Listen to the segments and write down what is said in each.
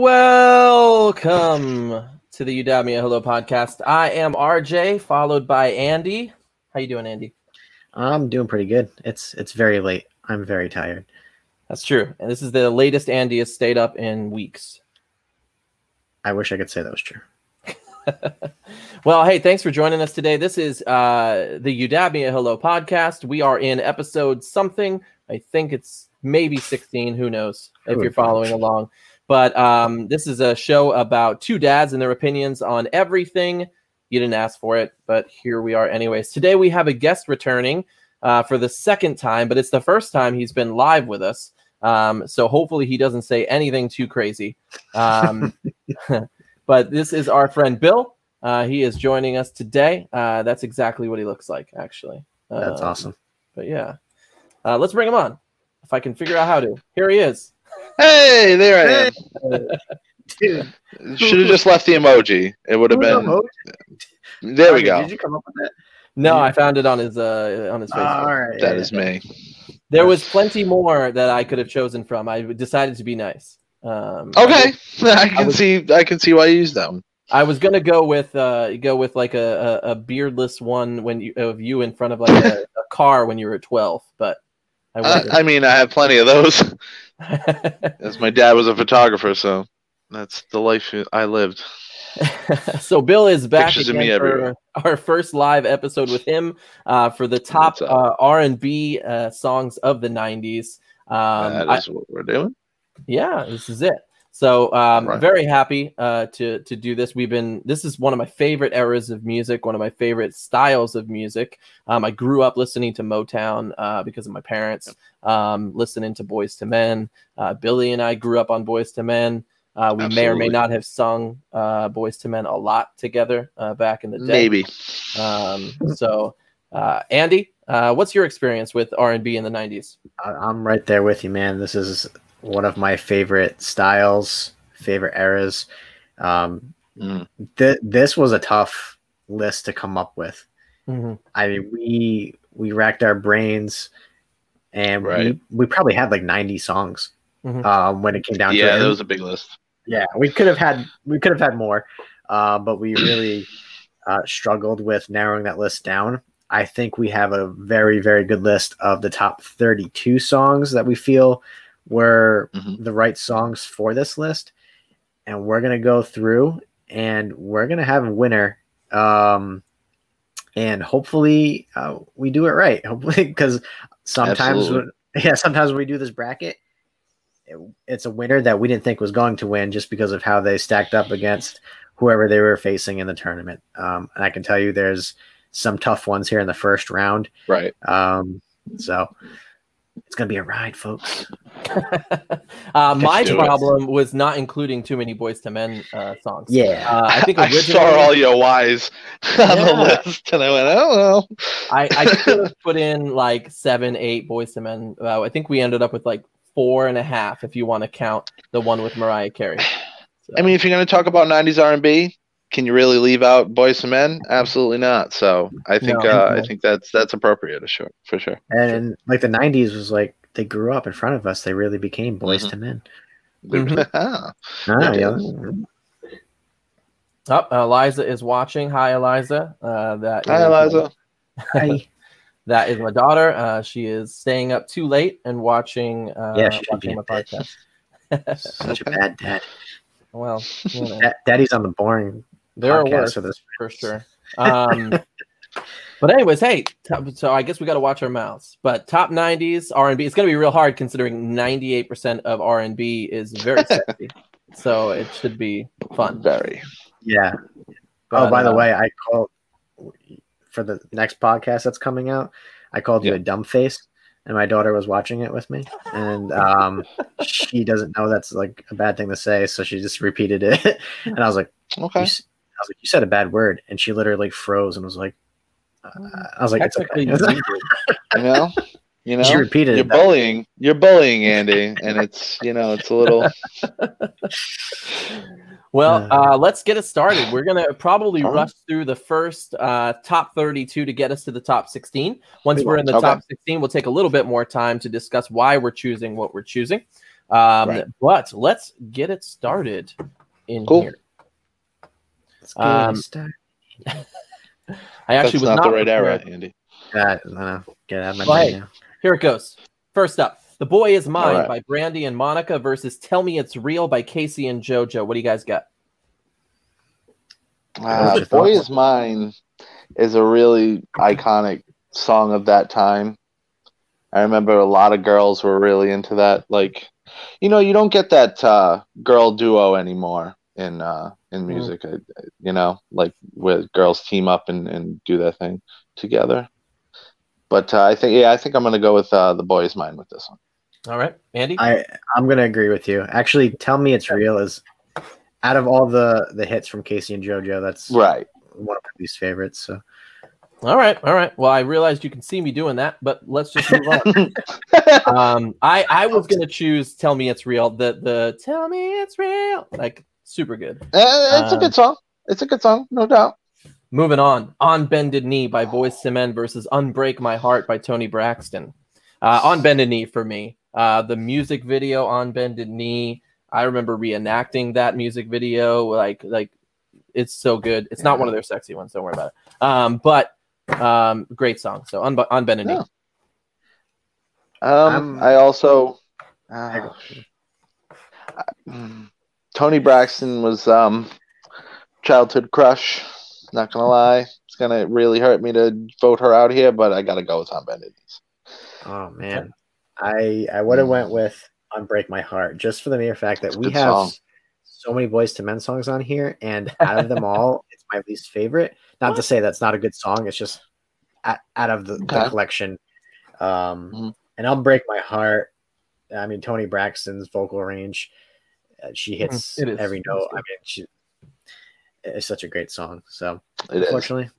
Welcome to the Udamia Hello podcast. I am RJ, followed by Andy. How you doing, Andy? I'm doing pretty good. It's it's very late. I'm very tired. That's true. And this is the latest Andy has stayed up in weeks. I wish I could say that was true. well, hey, thanks for joining us today. This is uh, the Udabia Hello podcast. We are in episode something. I think it's maybe 16. Who knows if you're following along. But um, this is a show about two dads and their opinions on everything. You didn't ask for it, but here we are, anyways. Today we have a guest returning uh, for the second time, but it's the first time he's been live with us. Um, so hopefully he doesn't say anything too crazy. Um, but this is our friend Bill. Uh, he is joining us today. Uh, that's exactly what he looks like, actually. That's Um, awesome. But yeah, uh, let's bring him on if I can figure out how to. Here he is. Hey, there I am. Dude, Should have just left the emoji. It would have been. There we go. Did you come up with that? No, I found it on his uh, on his Facebook. All right. That yeah, is yeah. me. There was plenty more that I could have chosen from. I decided to be nice. Um, Okay, I can was- see. I can see why you used them. I was gonna go with uh, go with like a, a, a beardless one when you of you in front of like a, a car when you were twelve, but I wasn't. I mean, I have plenty of those. As my dad was a photographer, so that's the life I lived. so Bill is back Pictures again me for our first live episode with him uh, for the top uh, R and B uh, songs of the '90s. Um, that I- what we're doing. yeah, this is it. So um, Right. very happy uh, to to do this. We've been this is one of my favorite eras of music, one of my favorite styles of music. Um, I grew up listening to Motown uh, because of my parents, um, listening to Boyz II Men. Uh, Billy and I grew up on Boyz II Men. Uh, we may or may not have sung uh, Boyz II Men a lot together uh, back in the day. Maybe. Um, so, uh, Andy, uh, what's your experience with R and B in the '90s? I- I'm right there with you, man. This is one of my favorite styles, favorite eras. Um, Mm. th- this was a tough list to come up with. Mm-hmm. I mean, we we racked our brains, and Right. we, we probably had like 90 songs Mhm. um, when it came down to Yeah, it. that was a big list. yeah we could have had we could have had more uh, but we really uh, struggled with narrowing that list down i think we have a very very good list of the top 32 songs that we feel were Mhm. the right songs for this list and we're to go through and we're to have a winner um, and hopefully uh, we do it right hopefully because sometimes when, yeah sometimes when we do this bracket it, it's a winner that we didn't think was going to win just because of how they stacked up against whoever they were facing in the tournament. Um, and I can tell you there's some tough ones here in the first round. Right. Um, so it's going to be a ride, folks. uh, my do it. problem was not including too many Boyz II Men uh, songs. Yeah. Uh, I think I originally saw all your Y's on Yeah. the list, and I went, "Oh well." I, I could have put in like seven, eight Boyz II Men. Uh, I think we ended up with like four and a half if you want to count the one with Mariah Carey. So, I mean, if you're going to talk about '90s R&B, can you really leave out Boys and Men? Absolutely not. So I think No. uh, I think that's that's appropriate, sure, for sure. And like the 90s was like they grew up in front of us. They really became boys Mhm. to men. Mhm. Ah, Okay. yeah. oh, Eliza is watching. Hi, Eliza. Uh, that Hi, is- Eliza. Hi. That is my daughter. Uh, she is staying up too late and watching. Uh, Yeah, she should watching my podcast. Such a bad dad. well, you know, Daddy's on the boring there are podcast worse. for this. for sure. Um, but anyways, hey, top, so I guess we got to watch our mouths. But top '90s R&B, it's going to be real hard considering 98% of R&B is very sexy. so it should be fun. Very. Yeah. But, oh, by the uh, way, I called for the next podcast that's coming out. I called you a dumb face, and my daughter was watching it with me, and um, she doesn't know that's like a bad thing to say, so she just repeated it, and I was like, Okay. s- I was like, you said a bad word, and she literally froze and was like, uh, I was like, it's Technically, okay. you. You know. You know. she repeated You're it. bullying. You're bullying, Andy, and it's you know it's a little. Well, Uh. let's get it started. We're gonna probably All right. rush through the first uh, top 32 to get us to the top 16. Once We we're in the Okay. top 16, we'll take a little bit more time to discuss why we're choosing what we're choosing. Um, Right. But let's get it started in Cool. here. Let's Um, it. I actually That's was not, not the right era, prepared. Andy. That, no, get out of my Well, brain now. Here it goes. First up, "The Boy Is Mine" All right. by Brandy and Monica versus "Tell Me It's Real" by K-Ci and JoJo. What do you guys got? Uh, your Boy? Is Mine is a really iconic song of that time. I remember a lot of girls were really into that. Like, you know, you don't get that uh, girl duo anymore in uh, in music. I, I- you know, like where girls team up and, and do their thing together. But uh, I think, yeah, I think I'm gonna go with uh, the boy's mind with this one. All right, Andy. I I'm gonna agree with you. Actually, tell me it's real is out of all the the hits from K-Ci and JoJo, that's Right. one of my least favorites. So all right, all right. Well, I realized you can see me doing that, but let's just move on. um, I I was gonna choose "Tell Me It's Real." The the "Tell Me It's Real" like super good. Uh, it's a Um, good song. It's a good song, no doubt. Moving on, "On Bended Knee" by Boyz II Men versus "Unbreak My Heart" by Toni Braxton. Uh, "On Bended Knee" for me. Uh, the music video "On Bended Knee." I remember reenacting that music video. Like like, it's so good. It's not one of their sexy ones. Don't worry about it. Um, but um, great song. So on on Bended Knee. Yeah. Um, I'm- I also uh, go- mm, Toni Braxton was um childhood crush. Not gonna lie, it's gonna really hurt me to vote her out here, but I gotta go with On Bended Knees. oh man, I I would have went with "Unbreak My Heart" just for the mere fact that It's we have song. so many Boyz II Men songs on here, and out of them all, it's my least favorite. Not to say that's not a good song. It's just out, out of the, the collection. Um, Mhm. and "I'll Break My Heart." I mean, Toni Braxton's vocal range, she hits every note. I mean, she it's such a great song. So It is. unfortunately,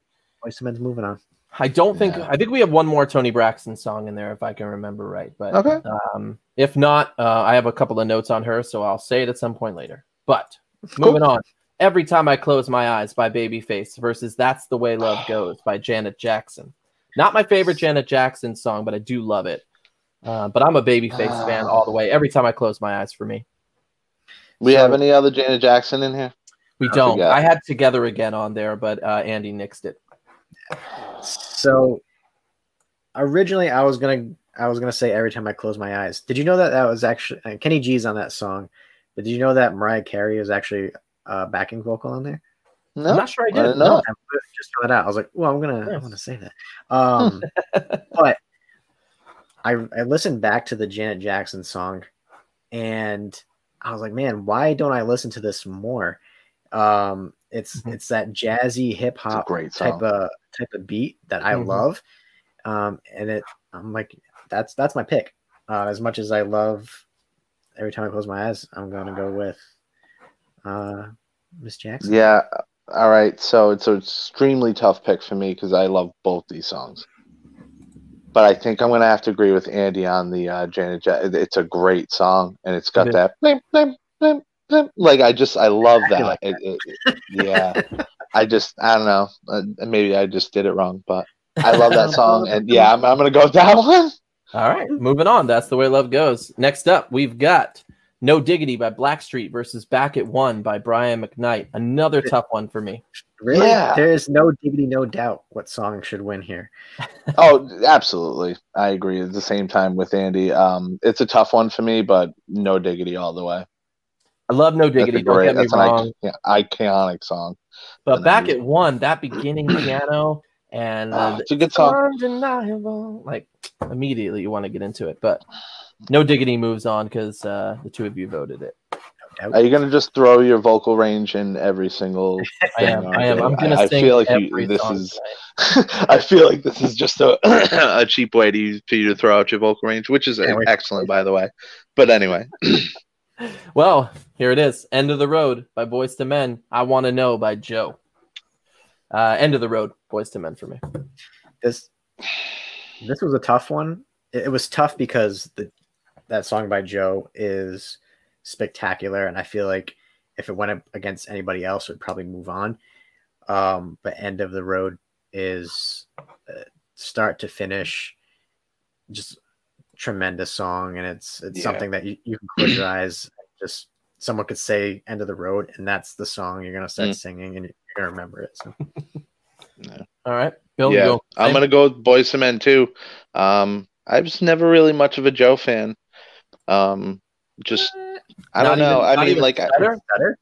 Boyz II Men's moving on. I don't think Yeah. I think we have one more Toni Braxton song in there if I can remember right. But Okay. um, if not, uh, I have a couple of notes on her, so I'll say it at some point later. But moving on, every time I close my eyes by Babyface versus "That's the Way Love Goes" by Janet Jackson. Not my favorite Janet Jackson song, but I do love it. Uh, but I'm a Babyface fan all the way. Every time I close my eyes, for me, We So- have any other Janet Jackson in here? we I don't. forgot. I had "Together Again" on there, but uh, Andy nixed it. So originally, I was gonna I was gonna say every time I close my eyes. Did you know that that was actually uh, Kenny G's on that song? But did you know that Mariah Carey is actually a backing vocal on there? No, I'm not sure I I did. didn't know. I just found that out. I was like, well, I'm gonna I'm gonna say that. Um, but I I listened back to the Janet Jackson song, and I was like, man, why don't I listen to this more? Um, it's Mhm. it's that jazzy hip hop type of type of beat that I Mhm. love. Um, and it I'm like that's that's my pick. Uh, as much as I love every time I close my eyes, I'm gonna go with uh Miss Jackson. Yeah. All right. So it's an extremely tough pick for me because I love both these songs. But I think I'm gonna have to agree with Andy on the uh, Janet. Ja- It's a great song, and it's got that blim, blim, blim, like I just I love that. like It- it- yeah, I just I don't know. Uh, maybe I just did it wrong, but I love that song, and yeah, I'm, I'm gonna go with that one. All right, moving on. That's the way love goes. Next up, we've got No Diggity by Blackstreet versus Back at One by Brian McKnight. Another tough one for me. Really? Yeah. There is no diggity, no doubt what song should win here. Oh, absolutely. I agree. At the same time with Andy, um, it's a tough one for me, but no diggity all the way. I love No That's a Diggity. Don't get me That's an wrong. icon- yeah, iconic song. But Back then- at One, that beginning piano and uh, it's a good song. undeniable. Like immediately you want to get into it. But No Diggity moves on because uh, the two of you voted it. Are you gonna just throw your vocal range in every single? I am. I am. I'm aren't you? gonna I, I feel like every you, this song is. I feel like this is just a a cheap way to use, for you to throw out your vocal range, which is Can't wait. excellent, by the way. But anyway, Well, here it is. End of the Road by Boyz II Men. I Want to Know by Joe. Uh, End of the Road, Boyz II Men for me. This this was a tough one. It, it was tough because the that song by Joe is spectacular, and I feel like if it went up against anybody else, it would probably move on. Um, but end of the road is uh, start to finish, just tremendous song, and it's it's Yeah. something that you, you can close your eyes. Just someone could say "End of the Road," and that's the song you're gonna start Mm. singing, and gonna remember it. So All right, Bill. yeah, go. I'm gonna go with Boyz II Men too. Um, I was never really much of a Joe fan. Um, just I Not don't know. even- I mean, like, I- Stutter?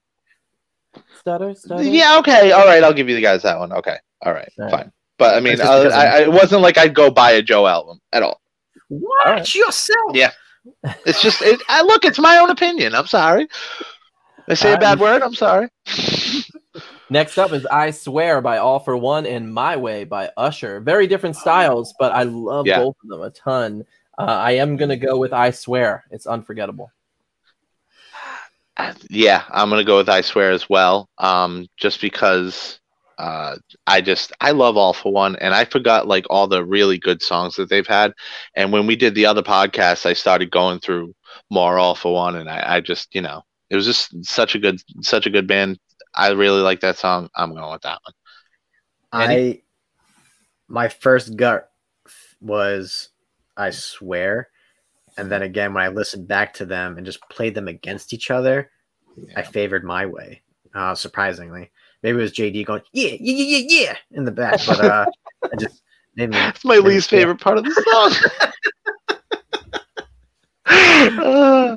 Stutter, stutter. yeah, okay, all right, I'll give you the guys that one. Okay, all right, All right. fine. But I mean, uh, I, I, it wasn't like I'd go buy a Joe album at all. Watch right. yourself. Yeah. It's just, it, I look, it's my own opinion. I'm sorry. I say a bad word. I'm sorry. Next up is I Swear by All-4-One and My Way by Usher. Very different styles, but I love Yeah. both of them a ton. Uh, I am going to go with I Swear. It's unforgettable. Yeah, I'm gonna go with I swear as well. Um, just because uh, I just I love All-4-One, and I forgot like all the really good songs that they've had. And when we did the other podcast, I started going through more All-4-One, and I, I just you know it was just such a good such a good band. I really like that song. I'm going with that one. I my first gut was I swear, and then again when I listened back to them and just played them against each other, I favored my way. Uh, surprisingly, maybe it was JD going yeah yeah yeah yeah yeah in the back, but uh, I just made me. It's my least favorite part of the song.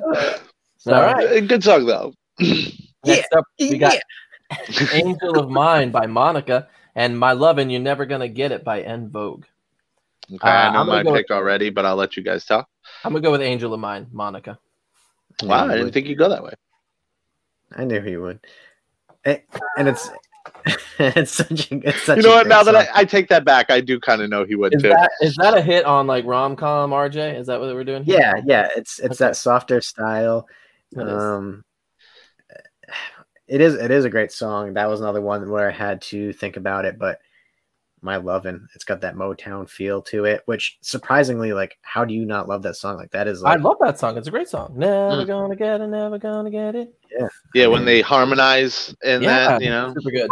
Uh, All right. good song though. Next up, we got Yeah. Angel of Mine by Monica and My Lovin' You're Never Gonna Get It by En Vogue. Okay, Uh, I know I'm my go pick already, but I'll let you guys talk. I'm going to go with Angel of Mine, Monica. Wow, I didn't think you'd go that way. I knew he would. And it's it's such a it's such You know what? great Now that. I, I take that back, I do kind of know he would Is too. that is that a hit on like rom com, RJ? Is that what we're doing? here? yeah yeah it's it's Okay. that softer style. It is. Um, it is it is a great song. That was another one where I had to think about it, but my lovin' it's got that Motown feel to it, which surprisingly, like, how do you not love that song? Like that is I love that song. It's a great song. Never Mm. gonna get it, never gonna get it. yeah, Yeah, when they harmonize in Yeah, that, you know. super good.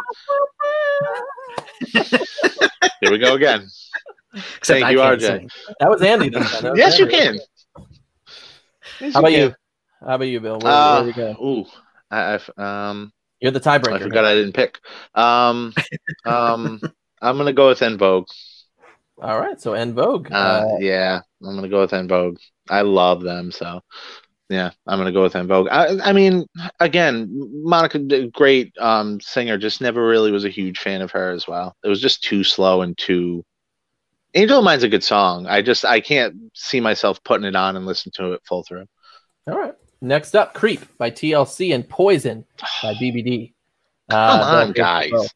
Here we go again. except thank I you, RJ. sing. That was Andy. That was yes, you can. Yes, How about can. you? How about you, Bill? Where, Uh, where we go? Ooh, I, I've, um, You're the tiebreaker. I forgot I didn't pick. Um, um, I'm gonna go with En Vogue. All right, so En Vogue. Uh, Uh, yeah, I'm gonna go with En Vogue. I love them, so yeah, I'm gonna go with En Vogue. I, I mean, again, Monica, great um, singer, just never really was a huge fan of her as well. It was just too slow and too. Angel of Mine's a good song. I just I can't see myself putting it on and listen to it full through. all right. Next up, Creep by TLC and Poison by BBD. Uh, Come Bill, on, guys. It's,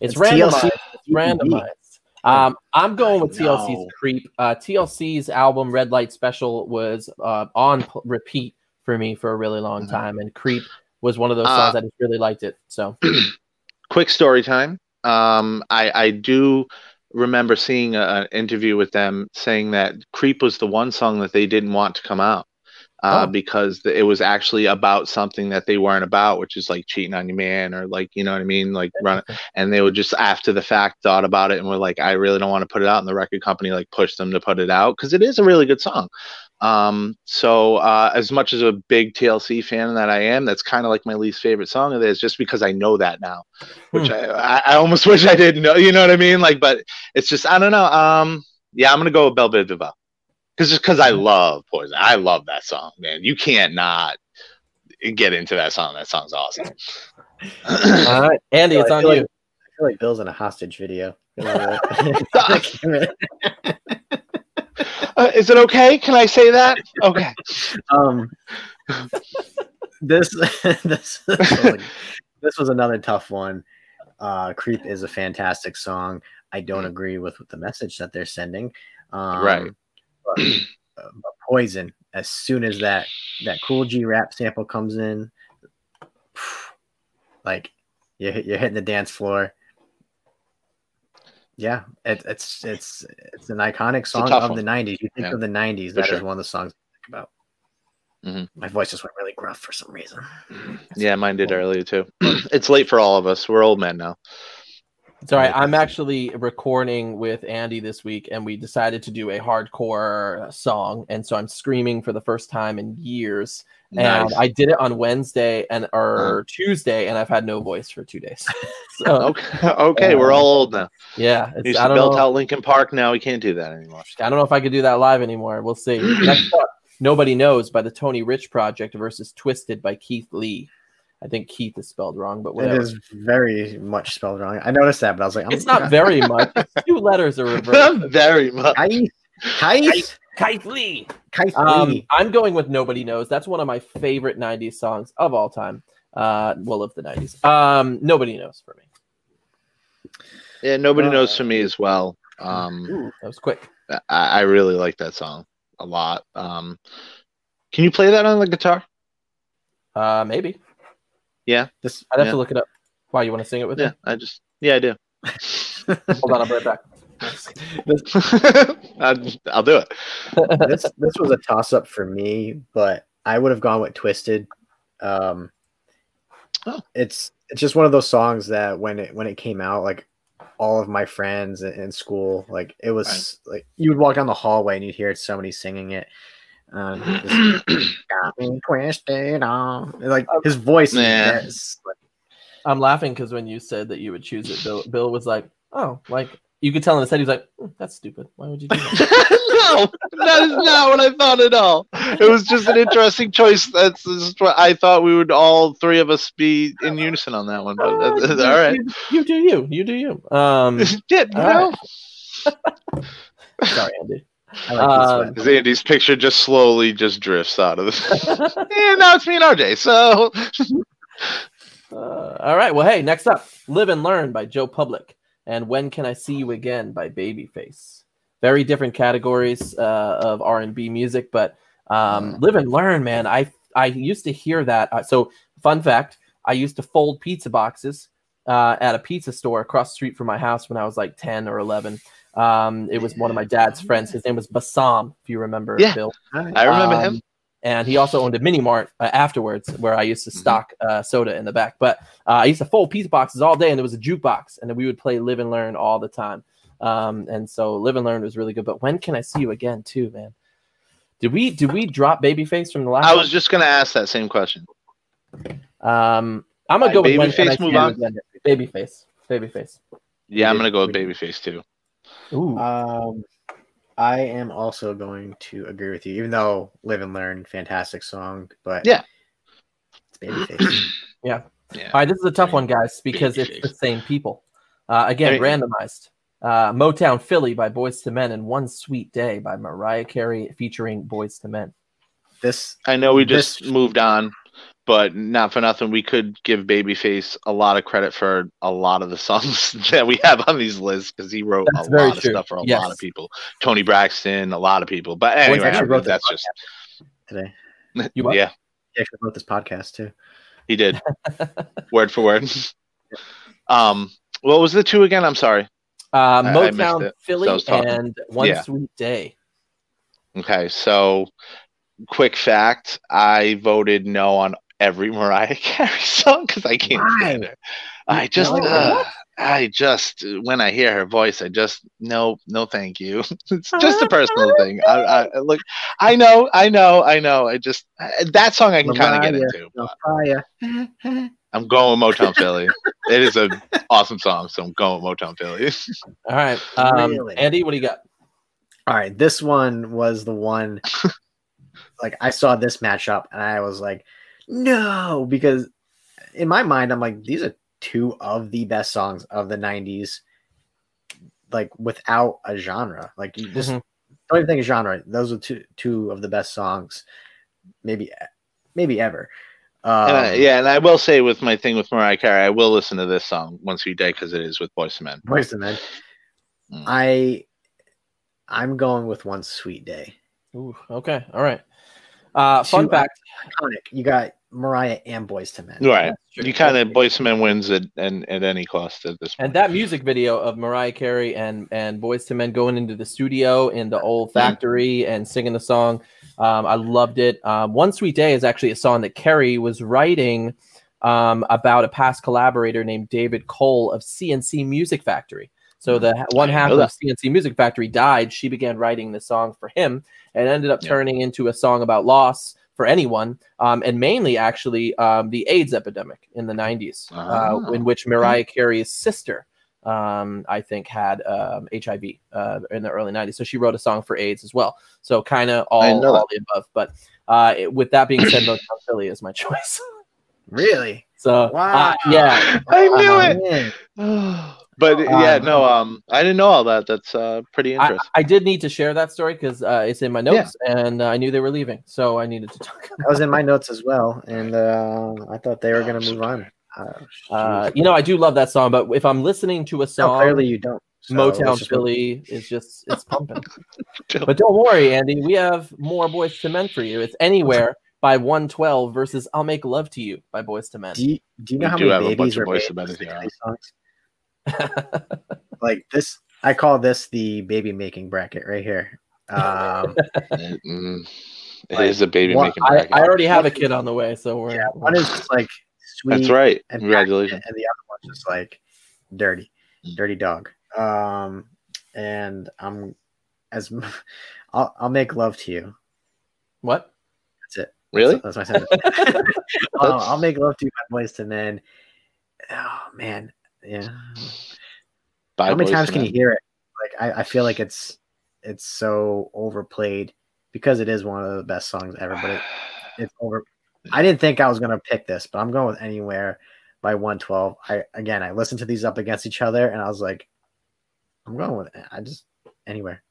It's randomized. TLC. It's randomized. Um, I'm going with TLC's. Creep. Uh, TLC's album Red Light Special was uh, on p- repeat for me for a really long Mhm. time, and Creep was one of those Uh, songs I just really liked it. So quick story time. Um, I, I do remember seeing a, an interview with them saying that "Creep" was the one song that they didn't want to come out uh, Oh. because it was actually about something that they weren't about, which is like cheating on your man or like you know what I mean, like run. And they would just after the fact thought about it and were like, I really don't want to put it out, and the record company like pushed them to put it out because it is a really good song. Um, so uh, as much as a big TLC fan that I am, that's kind of like my least favorite song of theirs, just because I know that now, which Hmm. I, I, I almost wish I didn't know. You know what I mean? Like, but it's just I don't know. Um, yeah, I'm gonna go with Bell Biv DeVoe because just because I love Poison, I love that song, man. You can't not get into that song. That song's awesome. all right, Andy, it's I on you. like- I feel like Bill's in a hostage video. You know, that- Uh, is it okay? Can I say that? Okay. um, this this this was, a- this was another tough one. Uh, "Creep" is a fantastic song. I don't Mm. agree with, with the message that they're sending. Um, Right. Uh, but Poison. As soon as that that Kool G Rap sample comes in, like you're, you're hitting the dance floor. Yeah, it, it's it's it's an iconic song of one. the '90s. You think Yeah, of the '90s, for that is sure. one of the songs I think about. Mhm. My voice just went really gruff for some reason. Yeah, mine did earlier too. it's late for all of us. We're old men now. Sorry, Right. I'm actually recording with Andy this week, and we decided to do a hardcore song, and so I'm screaming for the first time in years. And Nice. I did it on Wednesday and or uh-huh. Tuesday, and I've had no voice for two days. so Okay, okay, we're all old now. yeah, it's, used I don't built know. out Linkin Park. Now we can't do that anymore. I don't know if I could do that live anymore. We'll see. Next up, Nobody Knows by the Tony Rich Project versus Twisted by Keith Lee. I think Keith is spelled wrong, but It whatever. is very much spelled wrong. I noticed that, but I was like, I'm- It's not very much. It's two letters are reversed. Very much. Keith, Keith, Keith Lee. Keith Um, Lee. I'm going with Nobody Knows. That's one of my favorite 90s songs of all time. Uh, well, of the 90s. Um, Nobody Knows for me. Yeah, nobody Uh, knows for me as well. Um, Ooh, that was quick. I, I really like that song a lot. Um, can you play that on the guitar? Uh, maybe. This I'd have Yeah. to look it up. Why, you want to sing it with Yeah, me? I just yeah, I do. Hold on, I'll be right back. I'll, I'll do it. this this was a toss up for me, but I would have gone with Twisted. Um, Oh. it's it's just one of those songs that when it when it came out, like all of my friends in, in school, like it was like you would walk down the hallway and you'd hear somebody singing it. Um, just got me twisted on. Like his voice, Yeah. is like, I'm laughing because when you said that you would choose it, Bill, Bill was like, oh, like, you could tell in his head, he's like, "Hmm, that's stupid. Why would you do that? no, that is not what I thought at all. It was just an interesting choice. That's just what I thought we would all three of us be in unison on that one. But that's, you- all right. You, you do you. You do you. Um, Yeah, you All know. sorry, Andy. I like Um. Because Andy's picture just slowly just drifts out of the. yeah, now it's me and RJ. So Uh, all right. Well, hey, next up, Live and Learn by Joe Public and When Can I See You Again by Babyface. Very different categories uh, of R&B music, but um, Live and Learn, man, I I used to hear that. Uh, so, fun fact, I used to fold pizza boxes uh, at a pizza store across the street from my house when I was like 10 or 11. Um, it was one of my dad's friends. His name was Bassam, if you remember, Yeah. Bill. I remember Um, him. And he also owned a mini mart uh, afterwards where I used to Mhm. stock uh, soda in the back. But uh, I used to fold pizza boxes all day, and there was a jukebox, and then we would play Live and Learn all the time. Um, and so Live and Learn was really good. But when can I see you again, too, man? Did we did we drop Babyface from the last? I one? was just gonna ask that same question. Um, I'm gonna go with when can I Babyface, move on. Babyface, Babyface. Yeah, I'm gonna go with we did. Babyface too. Ooh, Um, I am also going to agree with you, even though "Live and Learn" fantastic song, but Yeah. it's Babyface. Yeah. All right, this is a tough one, guys, because it's the same people. Uh, again, I randomized. Uh, Motown Philly by Boyz II Men and One Sweet Day by Mariah Carey featuring Boyz II Men. this I know we just This- moved on, but not for nothing. We could give Babyface a lot of credit for a lot of the songs that we have on these lists because he wrote That's a lot of stuff for a Yes. lot of people. Toni Braxton, a lot of people. But anyway, actually wrote that's just today. You what? yeah, He actually wrote this podcast too. he did word for word. um, what was the two again? I'm sorry. Uh, I- I Motown. Philly So I and One Yeah. Sweet Day. Okay, so quick fact: I voted no on every Mariah Carey song because I can't stand her. I just, No. uh, I just, when I hear her voice, I just no, no, thank you. it's just a personal thing. I, I look, I know, I know, I know. I just that song I can kind of get into. No. I'm going with Motown Philly. it is an awesome song, so I'm going with Motown Philly. All right, um, Really? Andy, what do you got? All right, this one was the one. like I saw this matchup and I was like, no, because in my mind I'm like, these are two of the best songs of the '90s. Like without a genre, like you just Mhm. don't even think of genre. Those are two two of the best songs, maybe maybe ever. Um, And I- yeah, and I will say with my thing with Mariah Carey, I will listen to this song once we day because it is with Boyz II Men. Boyz II Men. Mm. I I'm going with one sweet day. Ooh, okay, all right. Uh, fun Two- fact. Iconic. You got Mariah and Boyz II Men. Right. You kind of Boyz II Men wins at and at any cost at this point. And that music video of Mariah Carey and and Boyz II Men going into the studio in the old factory and singing the song, um, I loved it. Um, One Sweet Day is actually a song that Carey was writing um, about a past collaborator named David Cole of C+C Music Factory. So the one half of C+C Music Factory died. She began writing the song for him and ended up Yeah. turning into a song about loss for anyone, um, and mainly actually um, the AIDS epidemic in the 90s, uh, Oh. in which Mariah Carey's sister, um, I think, had um, HIV uh, in the early 90s. So she wrote a song for AIDS as well. So kind of all, all the above. But uh, it- with that being said, Motown Philly is my choice. Really? so uh, Wow. yeah, I knew Uh, it. Man. but yeah, Um, no, um, I didn't know all that. That's uh, pretty interesting. I did need to share that story because uh, it's in my notes, and uh, I knew they were leaving, so I needed to talk. That was in my notes as well, and uh, I thought they were going to move on. Uh, Uh, you know, I do love that song, but if I'm listening to a no, song, clearly you don't. So Motown let's just Philly is just it's pumping. but don't worry, Andy, we have more Boyz II Men for you. It's anywhere by 112 versus I'll Make Love to You by Boyz II Men. Do you, do you know We how do many have a babies bunch of were Boyz made Men listening here. to songs? Like this, I call this the baby making bracket right here. Um, It, mm, it Like, is a baby what- making I, bracket. I already have a kid on the way, so we're yeah, one is just like sweet, That's right. and Congratulations. and the other one's just like dirty, dirty dog. Um, and I'm as m- I'll I'll make love to you. what? That's it. Really? That's my sentence. I'll, I'll make love to you, my boys to men. Oh man, yeah. By How many times can you hear it? Like I, I feel like it's it's so overplayed because it is one of the best songs ever, but it, it's over. I didn't think I was gonna pick this, but I'm going with anywhere by 112. I again I listened to these up against each other and I was like, I'm going with it. I just anywhere.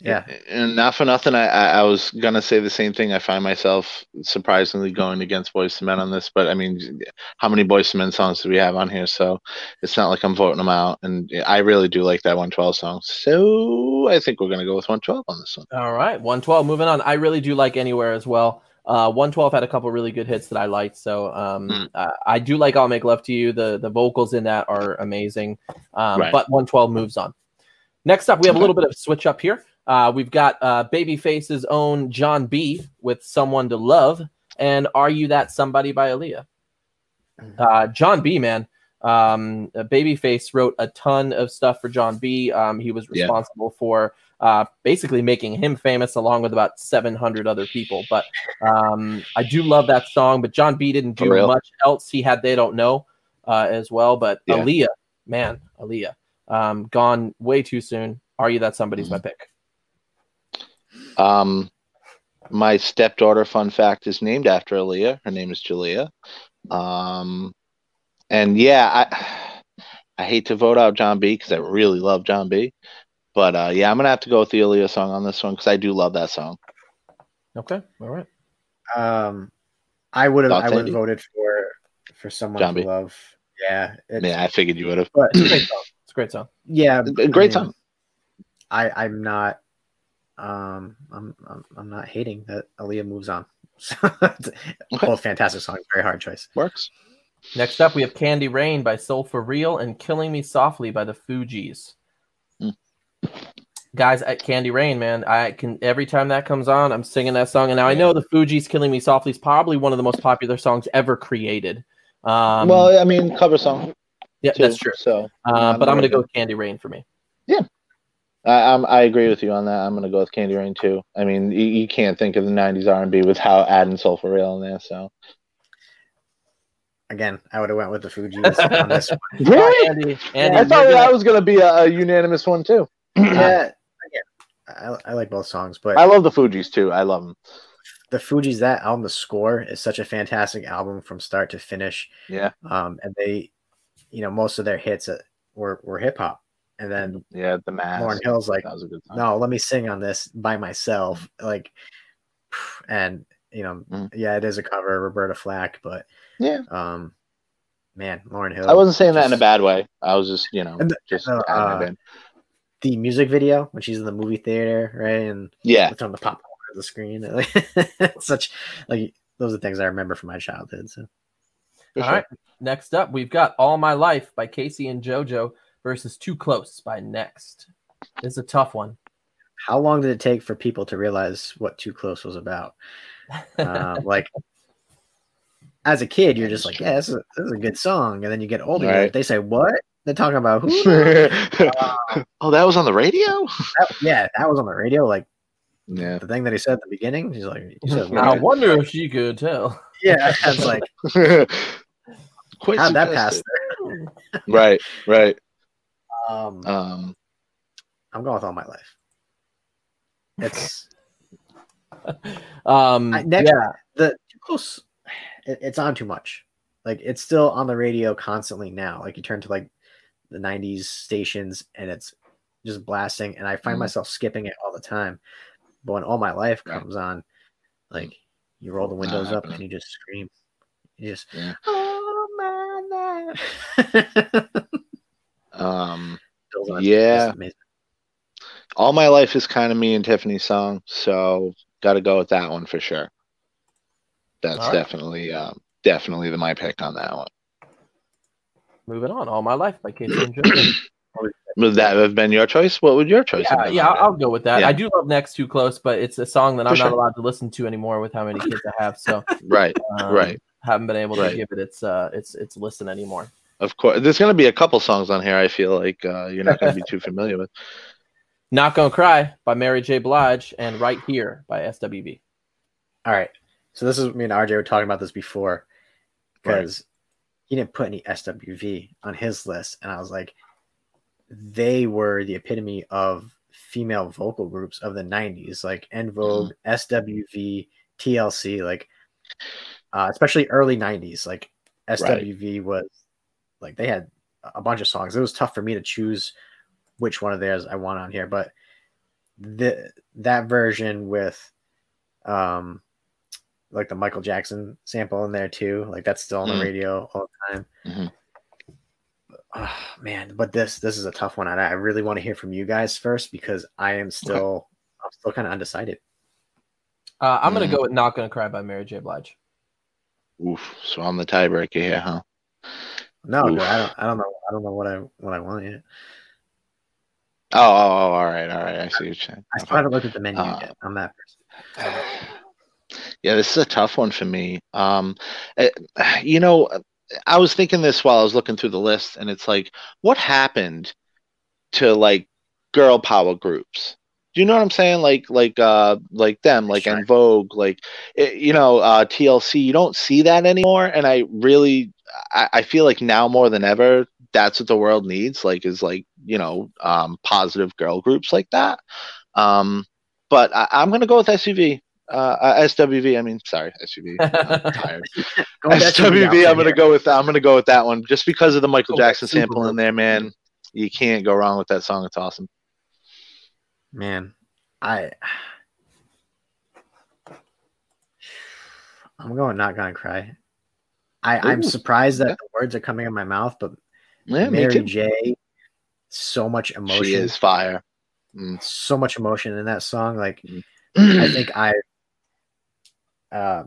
Yeah. And not for nothing, I, I was gonna say the same thing. I find myself surprisingly going against Boyz II Men on this, but I mean, how many Boyz II Men songs do we have on here? So it's not like I'm voting them out, and I really do like that 112 song. So I think we're gonna go with 112 on this one. All right, 112. Moving on. I really do like Anywhere as well. Uh, 112 had a couple really good hits that I liked, so um, Mm. uh, I do like "I'll Make Love to You." The the vocals in that are amazing, um, Right. but 112 moves on. Next up, we have a little bit of switch up here. Uh, we've got uh, Babyface's own Jon B with "Someone to Love" and "Are You That Somebody" by Aaliyah. Uh, Jon B, man. Um, uh, Babyface wrote a ton of stuff for Jon B. Um, he was Yeah. responsible for uh, basically making him famous along with about 700 other people. But um, I do love that song. But Jon B didn't do much else. He had They Don't Know uh, as well. But Yeah. Aaliyah, man, Aaliyah, um, gone way too soon. Are you that somebody's Mm-hmm. my pick? Um, my stepdaughter, fun fact, is named after Aaliyah. Her name is Julia. Um, and yeah, I I hate to vote out Jon B because I really love Jon B. But uh, yeah, I'm gonna have to go with the Aaliyah song on this one because I do love that song. Okay, all right. Um, I would have I would have voted for for someone John to B. love. Yeah. Yeah, I figured you would have. but It's a great song. It's a great song. yeah, great I mean, song. I I'm not um I'm I'm, I'm not hating that Aaliyah moves on. Both fantastic songs, very hard choice. Works. Next up, we have Candy Rain by Soul for Real and Killing Me Softly by the Fugees. Hmm. Guys, at Candy Rain, man, I can every time that comes on, I'm singing that song. And now I know the Fugees Killing Me Softly is probably one of the most popular songs ever created. Um, well, I mean, cover song. Yeah, too, that's true. So Uh, but I'm going to go with Candy Rain for me. I, I'm, I agree with you on that. I'm gonna go with Candy Rain too. I mean, you, you can't think of the '90s R&B without adding Soul for Real in there. So Again, I would have went with the Fugees on this one. really, Andy, Andy, I thought gonna- that was gonna be a, a unanimous one too. Yeah, I, I like both songs, but I love the Fugees too. I love them. the Fugees that album, the score is such a fantastic album from start to finish. Yeah, Um, and they, you know, most of their hits uh, were were hip hop, and then yeah. The Mask. Lauryn Hill's like, that was a good song. no, let me sing on this by myself, like, and you know, Mm. yeah, it is a cover, of Roberta Flack, but Yeah. um, man, Lauryn Hill. I wasn't saying that in a bad way. I was just, you know, the- just uh, the music video when she's in the movie theater, right, and Yeah, it's on the pop of the screen. Such like those are things I remember from my childhood. So for All sure. right. Next up, we've got All My Life by K-Ci and JoJo versus Too Close by Next. This is a tough one. how long did it take for people to realize what Too Close was about? Uh, like as a kid, you're just like, yeah, this is, a, this is a good song, and then you get older, Right. they say what? They're talking about who? oh, that was on the radio. That- yeah, that was on the radio. Like Yeah. the thing that he said at the beginning. He's like, he said, I wonder if she could tell. yeah, it's like Quite how'd that pass? suggestive. Right, right. Um, Um, I'm going with all my life. It's Um, I, next, yeah, the too close. It, it's on too much. Like it's still on the radio constantly now. Like you turn to like the '90s stations and it's just blasting, and I find Mhm. myself skipping it all the time. But when all my life Right. comes on, like you roll the windows up and you just scream. You just Yeah. um, Yeah. all my life is kind of me and Tiffany's song, so got to go with that one for sure. That's right. definitely, um, definitely the my pick on that one. moving on. All my life by K-Ci and. Would that have been your choice? What would your choice have yeah, been? yeah, I'll, go with that. Yeah. I do love Next Too Close, but it's a song that I'm sure. not allowed to listen to anymore with how many kids I have. So right, um, right. Haven't been able to Right. give it its uh its its listen anymore. Of course, there's going to be a couple songs on here. I feel like uh, you're not going to be too familiar with. Not Gonna Cry by Mary J. Blige and Right Here by SWV. All right. So this is me and RJ were talking about this before because he didn't put any SWV on his list, and I was like, they were the epitome of female vocal groups of the '90s, like En Vogue, SWV, TLC, like uh, especially early '90s. Like SWV was like they had a bunch of songs. It was tough for me to choose which one of theirs I want on here, but the that version with um like the Michael Jackson sample in there too. Like that's still on the Mm. radio all the time. Mhm. Oh, man, but this this is a tough one. and I really want to hear from you guys first because I am still I'm still kind of undecided. Uh, I'm gonna Mhm. go with Not Gonna Cry by Mary J. Blige. Oof. So I'm the tiebreaker here, huh? No. I don't I don't know I don't know what I what I want yet. Oh, oh, oh, all right, all right. I see what you're saying. I still haven't looked at the menu Uh, yet. I'm that person. Yeah, this is a tough one for me. Um, eh, you know, I was thinking this while I was looking through the list, and it's like, what happened to like girl power groups? Do you know what I'm saying? Like, like, uh, like them, like Sure. En Vogue, like, eh, you know, uh, TLC. You don't see that anymore, and I really, I, I feel like now more than ever, that's what the world needs. Like, is like, you know, um, positive girl groups like that. Um, but I, I'm gonna go with SUV. Uh, uh, SWV. I mean, sorry, SUV. I'm tired. Going back to SWV. I'm gonna here. go with that. I'm gonna go with that one just because of the Michael Oh, Jackson sample in there, man. You can't go wrong with that song. It's awesome. Man, I I'm going not gonna cry. I, I'm surprised that yeah. the words are coming in my mouth, but Yeah, Mary. J, so much emotion, She is fire. Mm. so much emotion in that song. Like Mm. I think I, uh,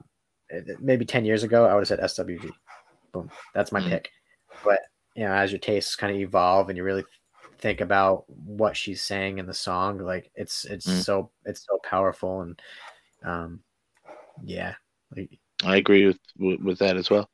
maybe ten years ago, I would have said SWV. Boom, that's my Mm. pick. But you know, as your tastes kind of evolve and you really think about what she's saying in the song, like it's it's Mm. so it's so powerful and um, yeah, like, I agree with, with with that as well.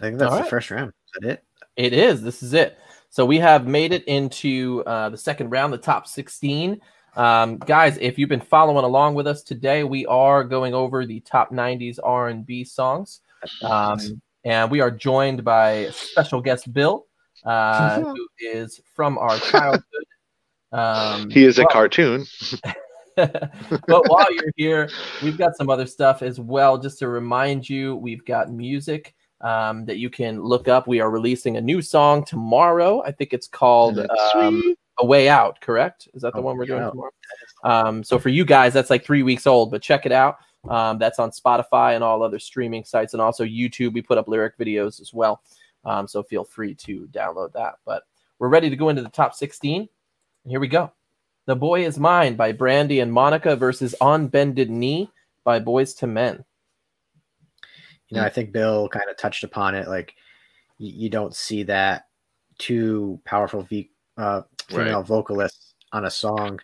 I think that's All the right. first round. Is that it? It is. This is it. So we have made it into uh, the second round, the top 16. Um, guys, if you've been following along with us today, we are going over the top 90s R&B songs. Um, and we are joined by special guest Bill, uh, who is from our childhood. Um, He is a well- cartoon. but while you're here, we've got some other stuff as well. Just to remind you, we've got music um, that you can look up. We are releasing a new song tomorrow. I think it's called um, A Way Out, correct? Is that the A one we're doing Out. tomorrow? Um, so for you guys, that's like three weeks old, but check it out. Um, that's on Spotify and all other streaming sites, and also YouTube. We put up lyric videos as well. Um, so feel free to download that. But we're ready to go into the top 16. And here we go. The Boy Is Mine by Brandy and Monica versus On Bended Knee by Boys to Men. You know, I think Bill kind of touched upon it. Like, you, you don't see that two powerful v, uh, female vocalists on a song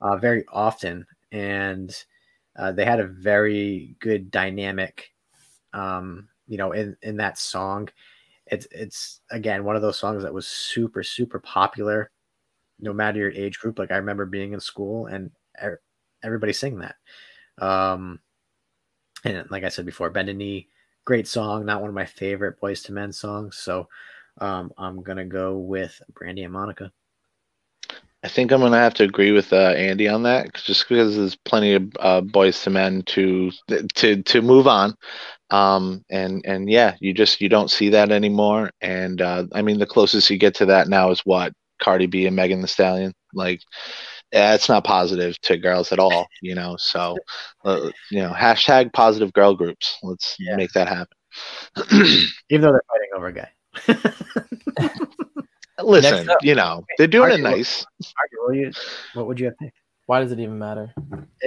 uh, very often, and uh, they had a very good dynamic Um, you know, in in that song, it's it's again one of those songs that was super super popular, no matter your age group. Like I remember being in school and er- everybody singing that. Um, and like I said before, Bended Knee, great song, not one of my favorite Boyz II Men songs. So um, I'm gonna go with Brandy and Monica. I think I'm gonna have to agree with uh, Andy on that, just because there's plenty of uh, Boyz II Men to to to move on, um, and and yeah, you just you don't see that anymore. And uh, I mean, the closest you get to that now is what Cardi B and Megan Thee Stallion. Like, it's not positive to girls at all, you know. So, uh, you know, hashtag positive girl groups. Let's Yeah. make that happen. Even though they're fighting over a guy. Listen, up. you know, they're doing it nice. What, would you, what would you have picked? Why does it even matter?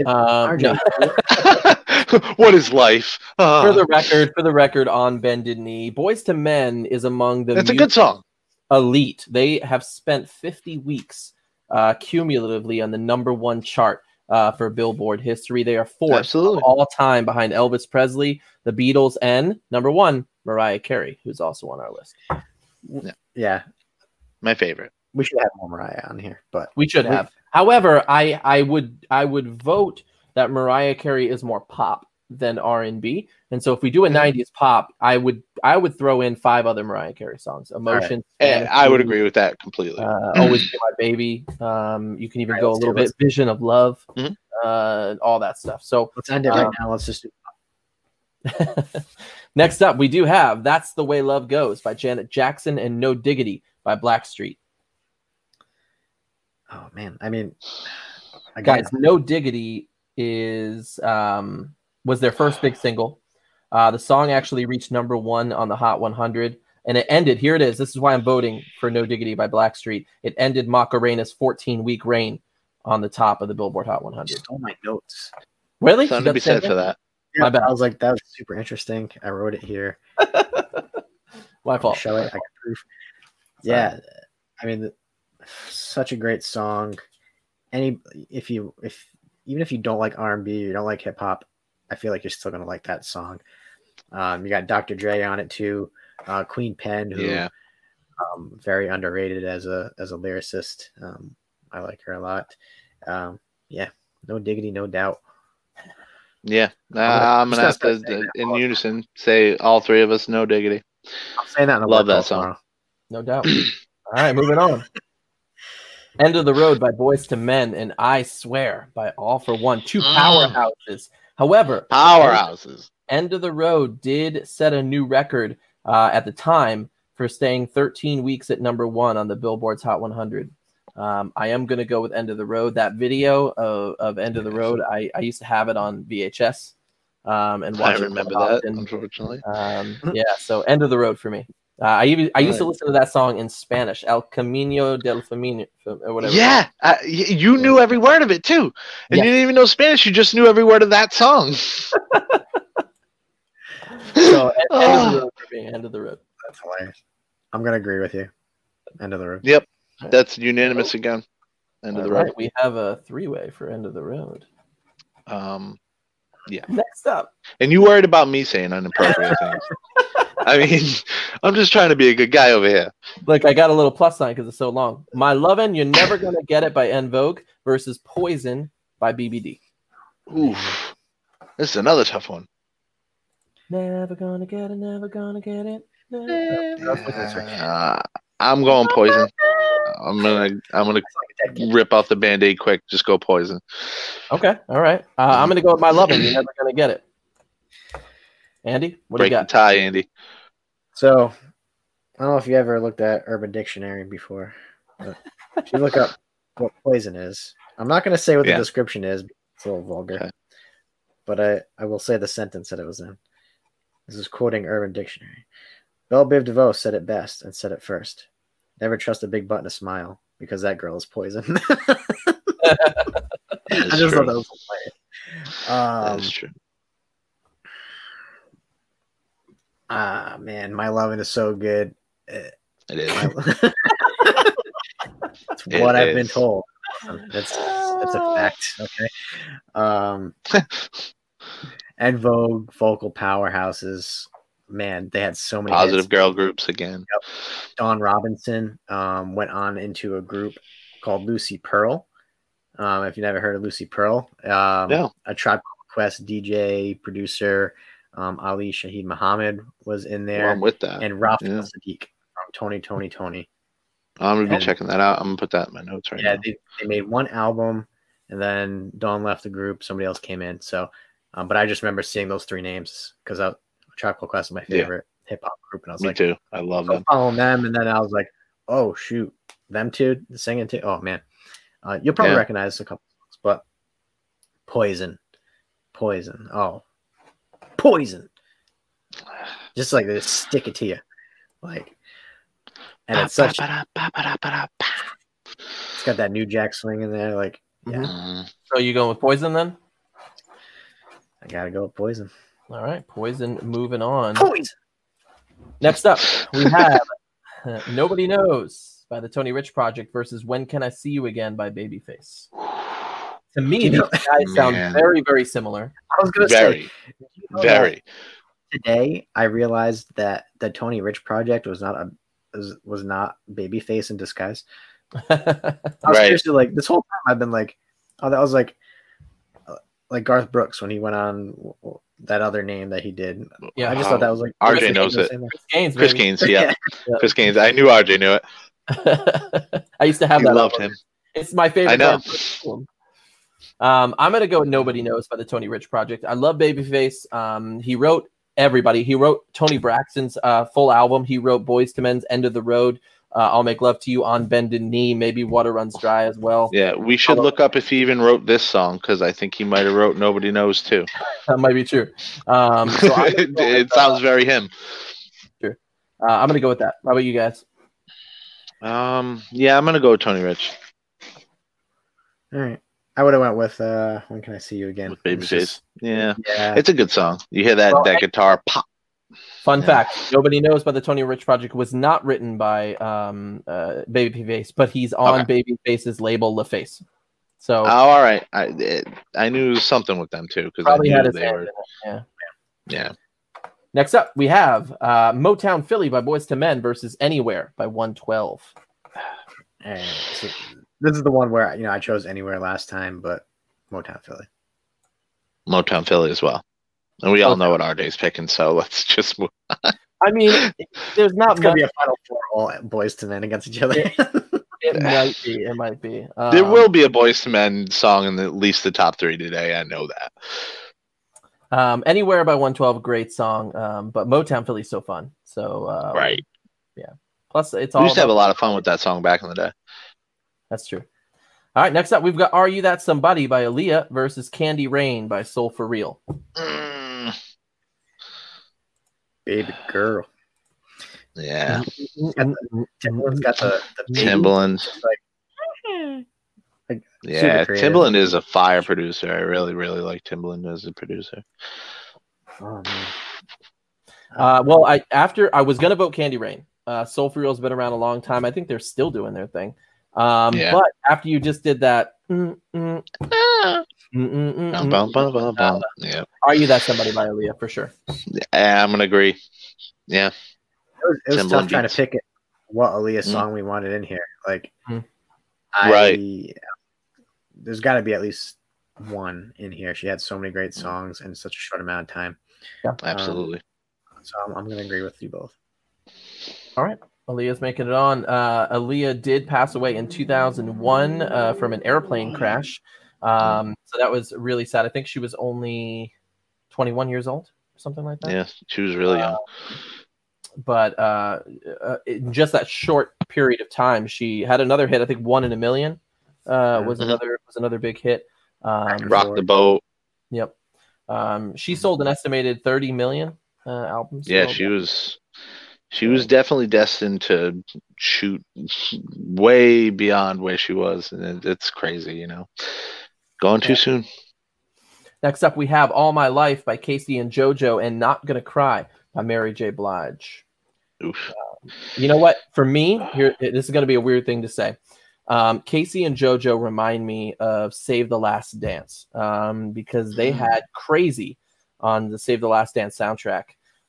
Um, no. what is life? Uh, for the record, for the record, on Bended Knee, Boyz II Men is among the it's a good song. elite. They have spent 50 weeks uh, cumulatively on the number one chart uh, for Billboard history. They are fourth Absolutely. of all time behind Elvis Presley, the Beatles, and number one, Mariah Carey, who's also on our list. yeah, My favorite. we should have more Mariah on here, but We should We- have. However, I I would I would vote that Mariah Carey is more pop than R and B, and so if we do a Mhm. '90s pop, I would I would throw in five other Mariah Carey songs: "Emotion," And I would agree with that completely. uh, "Always Be My Baby." Um, you can even All right, go a little do it. bit "Vision of Love," Mhm. uh, all that stuff. So let's end it right Um, now. Let's just do next up, we do have "That's the Way Love Goes" by Janet Jackson and "No Diggity" by Blackstreet. Oh man, I mean, again, guys no diggity is um was their first big single uh the song actually reached number one on the hot 100 and it ended here it is this is why i'm voting for no diggity by blackstreet it ended macarena's 14 week reign on the top of the billboard hot 100 stole my notes. really Something You to got be the said for that. My bad. I was like, that was super interesting. I wrote it here. thing? my fault Show it. I can proof. Yeah, I mean, the- such a great song. Any if you if even if you don't like R and B, you don't like hip hop, I feel like you're still gonna like that song. Um, you got Dr. Dre on it too. Uh, Queen Pen, who Yeah. um, very underrated as a as a lyricist. Um, I like her a lot. Um, yeah, no diggity, no doubt. Yeah. Uh, gonna- I'm gonna have gonna to, that in all- unison, say all three of us, no diggity. I'm saying that in the Love that song. tomorrow. no doubt all right moving on end of the road by Boyz II Men and i swear by All-4-One two Mm. powerhouses however Powerhouses. End of the Road did set a new record uh, at the time for staying 13 weeks at number one on the Billboard's Hot 100. Um, I am going to go with End of the Road. That video of, of End of the Road, I, I used to have it on VHS um, and watch I remember that, unfortunately. Um, yeah, so End of the Road for me. Uh, I even I used to listen to that song in Spanish, El Camino del Femino, or whatever. Yeah, uh, you knew every word of it too, and Yeah. you didn't even know Spanish. You just knew every word of that song. So End, End of Ah. the Road. End of the Road. That's hilarious. I'm gonna agree with you. End of the road. Yep, that's unanimous again. End of All the right, road. we have a three-way for End of the Road. Um, yeah. Next up. and you worried about me saying inappropriate things. I mean, I'm just trying to be a good guy over here. Look, I got a little plus sign because it's so long. My lovin', you're never gonna get it by En Vogue versus Poison by BBD. Oof, this is another tough one. Never gonna get it, never gonna get it. never- Uh, I'm going poison. I'm gonna I'm gonna rip off the band-aid quick. Just go poison. Okay, all right. Uh, I'm gonna go with my lovin'. You're never gonna get it. Andy, what do you got? tie, Andy. So, I don't know if you ever looked at Urban Dictionary before. But if you look up what poison is, I'm not going to say what Yeah. the description is. It's a little vulgar. Okay. But I, I will say the sentence that it was in. This is quoting Urban Dictionary. Bell Biv DeVoe said it best and said it first. Never trust a big butt and a smile because that girl is poison. That I just true. thought that was hilarious. Um, is true. Ah, man, my loving is so good. Uh, It is. That's It what I've been told. That's that's a fact. Okay. Um, En Vogue vocal powerhouses. Man, they had so many Positive hits. girl groups again. Dawn Robinson um, went on into a group called Lucy Pearl. Um, if you never heard of Lucy Pearl, um, No. a Tribe Quest DJ producer, um, Ali Shaheed Muhammad was in Well, there, I'm with that. and Ralph Yeah. Saadiq from Tony Tony Tony. I'm gonna be checking that out. I'm gonna put that in my notes right yeah, now. they, they made one album, and then Dawn left the group. Somebody else came in. So, um, but I just remember seeing those three names because Called Quest is my Yeah. favorite hip hop group, and I was Me like, too. I love them. following them, and then I was like, oh shoot, them two singing too. Oh man, uh, you'll probably Yeah. recognize a couple songs, but Poison, Poison, oh, Poison, just like they stick it to you, like, and it's such it's got that new Jack swing in there. Like, yeah, Mhm. Mm, So you going with Poison then? I gotta go with Poison. All right, Poison. Moving on. Poison. Next up, we have uh, Nobody Knows by the Tony Rich Project versus When Can I See You Again by Babyface. To me, You these know- guys sound Man. very, very similar. I was gonna say Very, you know very. today. I realized that the Tony Rich project was not a was, was not Babyface in disguise. I was Right. seriously like this whole time I've been like, oh, that was like, uh, like Garth Brooks when he went on w- w- that other name that he did. Yeah. I just thought that was like RJ Chris knows it. Chris Gaines, Chris. Gaines, yeah. Yeah. Chris Gaines. I knew RJ knew it. I used to have He that. loved album. him. It's my favorite. I know. Garth Brooks album. Um, I'm gonna go with Nobody Knows by the Tony Rich Project. I love Babyface. Um, he wrote everybody. He wrote Toni Braxton's uh, full album. He wrote Boyz II Men's End of the Road. Uh, I'll make love to you on bended knee. Maybe Water Runs Dry as well. Yeah, we should look up if he even wrote this song because I think he might have wrote "Nobody Knows" too. That might be true. Um, so I'm it with, it sounds very him. uh, I'm gonna go with that. How about you guys? Um, yeah, I'm gonna go with Tony Rich All right, I would have went with uh, when can I see you again? with Babyface. just- Yeah, Yeah, it's a good song. You hear that Well, that I- guitar pop. Fun Yeah. fact: Nobody knows by the Tony Rich Project was not written by um, uh, Babyface, but he's on Okay. Babyface's label LaFace. So Oh, all right. I it, I knew something with them too because I probably knew had his they hand were. Yeah. Yeah, Next up, we have uh, Motown Philly by Boyz II Men versus Anywhere by 112. All right, so this is the one where you know I chose anywhere last time, but Motown Philly. Motown Philly as well. And we all know what RJ's picking, so let's just move. On. I mean, there's not gonna be a final four all Boyz II Men against each other. It might be. It might be. there Um, will be a Boyz II Men song in at least the top three today. I know that. Um, Anywhere by 112, great song. Um, but Motown Philly's so fun. So uh, right. Yeah. Plus, it's all We used to have a lot of fun with that song back in the day. That's true. All right, next up, we've got "Are You That Somebody" by Aaliyah versus "Candy Rain" by Soul for Real. Mm, Baby girl. yeah, And Timbaland's got the, the Timbaland. like, like Yeah, super. Timbaland is a fire producer. I really, really like Timbaland as a producer. Oh. Uh, well, I after I was gonna vote Candy Rain. Uh, Soul for Real's been around a long time. I think they're still doing their thing. Um, Yeah. But after you just did that, mm, mm, mm, mm, mm, mm. Yeah, "Are You That Somebody" by Aaliyah for sure. Yeah, I'm gonna agree. Yeah, It was, it was tough trying to pick it, what Aaliyah Mm. song we wanted in here. Like, Mm. I, Right. There's got to be at least one in here. She had so many great songs in such a short amount of time. absolutely. So I'm, I'm going to agree with you both. All right. Aaliyah's making it on. Uh, Aaliyah did pass away in 2001 uh, from an airplane crash. Um, so that was really sad. I think she was only 21 years old, something like that. yeah, she was really young. But uh, uh, in just that short period of time, she had another hit. I think "One in a Million uh, was Mhm. another was another big hit. Um, Rock the boat. Yep. Um, she sold an estimated 30 million uh, albums. Yeah, she was. She was definitely destined to shoot way beyond where she was, and it, it's crazy, you know. Gone too Yeah. soon. Next up, we have All My Life by K-Ci and JoJo and Not Gonna Cry by Mary J. Blige. Oof. You know what? For me, here this is going to be a weird thing to say. Um, K-Ci and JoJo remind me of Save the Last Dance um, because they Hmm. had Crazy on the Save the Last Dance soundtrack.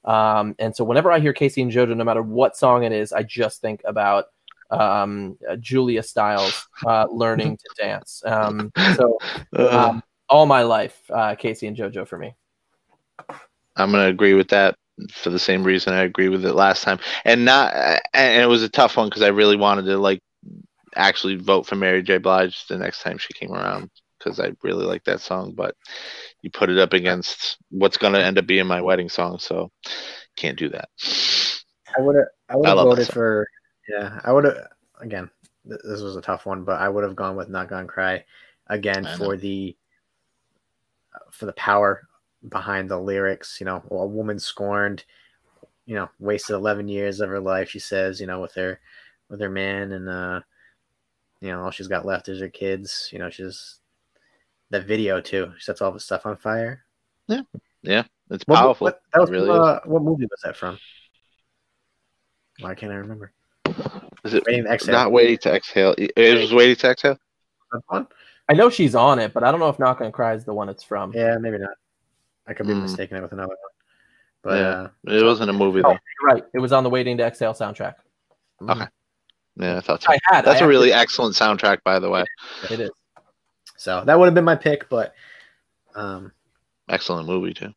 Um, and so whenever I hear K-Ci and JoJo, no matter what song it is, I just think about um, uh, Julia Stiles uh, learning to dance. Um, so Uh, um, all my life, uh, K-Ci and JoJo for me. I'm gonna agree with that for the same reason I agree with it last time, and not and it was a tough one because I really wanted to like actually vote for Mary J. Blige the next time she came around because I really like that song, but you put it up against what's gonna end up being my wedding song, so can't do that. I would have. I would have voted for. Yeah, I would have. Again, th- this was a tough one, but I would have gone with "Not Gonna Cry" again for the uh, for the power behind the lyrics. You know, a woman scorned. You know, wasted eleven years of her life. She says, you know, with her with her man, and uh, you know, all she's got left is her kids. You know, she's that video too. She sets all the stuff on fire. Yeah, yeah, it's What, powerful. what, that was It really from, uh, what movie was that from? Why can't I remember? is. Is it Waiting to Exhale. not waiting to exhale? It was waiting to exhale. I know she's on it, but I don't know if Not Gonna Cry is the one it's from. Yeah, maybe not. I could be Mm. mistaken it with another one. But Yeah. uh, It wasn't a movie Oh, right. It was on the Waiting to Exhale soundtrack. Okay. Yeah, I thought so. I had. That's I a really actually- excellent soundtrack, by the way. It is. So that would have been my pick, but um, Excellent movie too.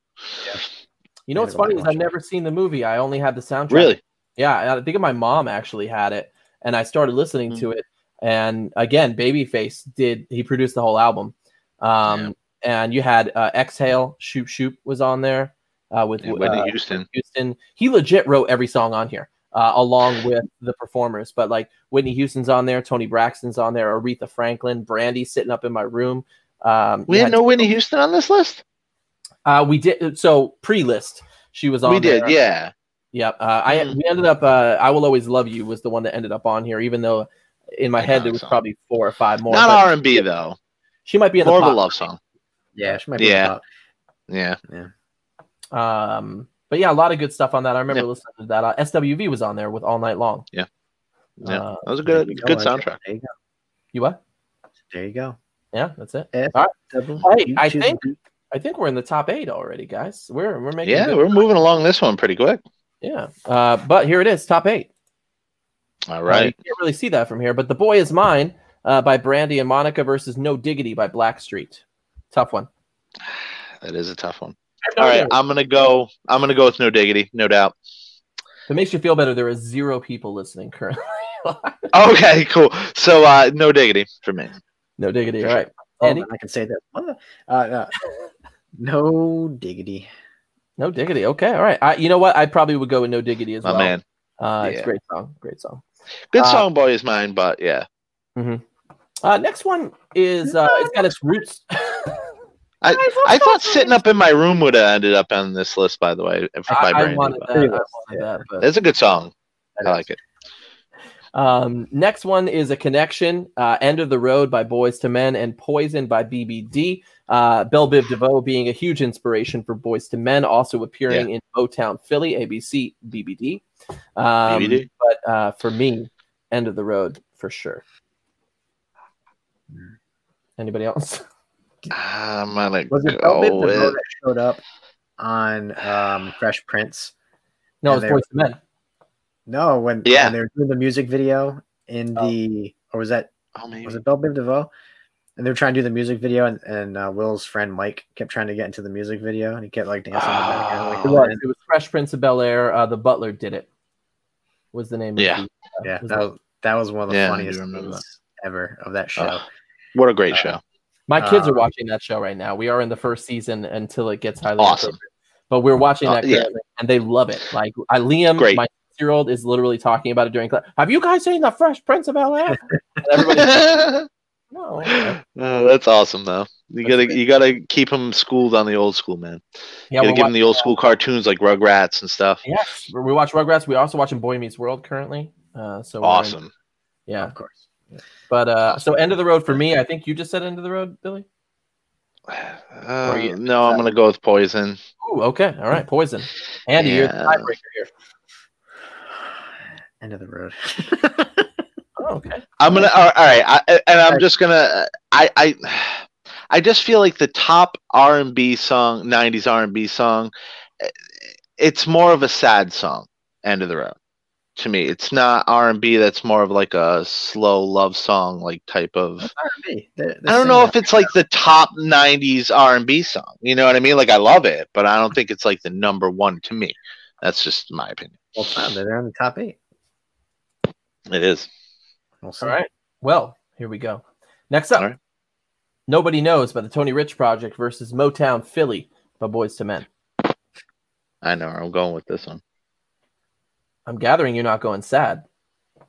You know what's funny is watched I've never seen the movie. I only had the soundtrack. Really? Yeah, I think my mom actually had it, and I started listening Mm. to it. And again, Babyface did. He produced the whole album. Um, and you had uh, Exhale, Shoot Shoot was on there uh, with Yeah, Whitney uh, Houston. Houston. He legit wrote every song on here, uh, along with the performers. But like Whitney Houston's on there, Toni Braxton's on there, Aretha Franklin, Brandy sitting up in my room. Um, We you had no Whitney Houston on this list. Uh, we did so pre-list. She was on. We did, there. yeah. Yep. Uh, I Mhm. we ended up. Uh, I will always love you was the one that ended up on here, even though in my head there was song. probably four or five more. Not R and B though. She might be in the More of a love song. yeah, she might be Yeah. top. Yeah. Um, but yeah, a lot of good stuff on that. I remember Yeah. listening to that. Uh, SWV was on there with all night long. Yeah. Yeah. Uh, That was a good There good go, soundtrack. There you go. you what? There you go. Yeah, that's it. All right. Hey, I think- I think we're in the top eight already, guys. We're we're making. Yeah, we're moving along this one pretty quick. yeah. Uh, but here it is, top eight. All right, Uh, you can't really see that from here, but "The Boy Is Mine" uh, by Brandy and Monica versus "No Diggity" by Blackstreet. Tough one. That is a tough one. I have no All idea. right, I'm gonna go. I'm gonna go with no diggity, no doubt. If it makes you feel better, there are zero people listening currently. Okay, cool. So uh no diggity for me. no diggity. All right, Oh, Andy. man, I can say that. What? Uh, uh, no diggity. No diggity. Okay. All right. I, you know what? I probably would go with no diggity as My well. man. Uh, It's Yeah. a great song. Great song. Good Uh, song, boy is mine, but yeah. Uh, next one is uh, it's got its roots. I, I thought sitting up in my room would have ended up on this list, by the way, if I, by I wanted but that. I wanted list, that. But It's a good song. I like it. Um, next one is a connection. Uh, End of the Road by Boyz II Men and Poison by BBD. Uh, Bell Biv DeVoe being a huge inspiration for Boyz II Men, also appearing in Motown Philly, ABC, BBD. Um, BBD? But uh, for me, End of the Road for sure. Anybody else? I'm gonna Was it go Velvet with DeVoe that showed up on um, Fresh Prince? No, And it's they- Boyz II Men. No, when, Yeah. when they were doing the music video in Oh. the or was that oh, maybe. was it Bell Biv DeVoe? And they were trying to do the music video, and, and uh, Will's friend Mike kept trying to get into the music video, and he kept like dancing. in the background, like, It Oh, was. It was Fresh Prince of Bel Air. Uh, the Butler did it. Was the name? Yeah. Of the, yeah, was that was that was one of the Yeah, funniest remember ever of that show. Oh. What a great Uh, show. My kids are Um, watching that show right now. We are in the first season until it gets highly Awesome. But we're watching Uh, that yeah. and they love it. Like I, Liam, Great. my year old, is literally talking about it during class. Have you guys seen the Fresh Prince of Bel Air? No. okay." Oh, that's awesome though. You That's gotta great. you gotta keep them schooled on the old school, man. Yeah, you we're gotta give them the old school cartoons like Rugrats and stuff. yes, we watch Rugrats. We're also watching Boy Meets World currently. Uh, so we're in- Awesome. yeah, Of course. But uh, so end of the road for me. I think you just said end of the road, Billy. Uh, you- no, I'm gonna go with Poison. Ooh, okay, all right, Poison. Andy, you're the tiebreaker here. End of the road. Oh, okay. I'm gonna all all right, I, and I'm just gonna I I I just feel like the top R and B song, '90s R and B song, it's more of a sad song. End of the road. To me, it's not R and B. That's more of like a slow love song, like type of. R&B. They're- I they're don't know if it's like the top '90s R and B song. You know what I mean? Like I love it, but I don't think it's like the number one to me. That's just my opinion. Well, fine. They're in the top eight. It is. We'll All right. Well, here we go. Next up, All right. nobody knows about the Tony Rich Project versus Motown Philly by Boyz II Men. I know. I'm going with this one. I'm gathering you're not going sad.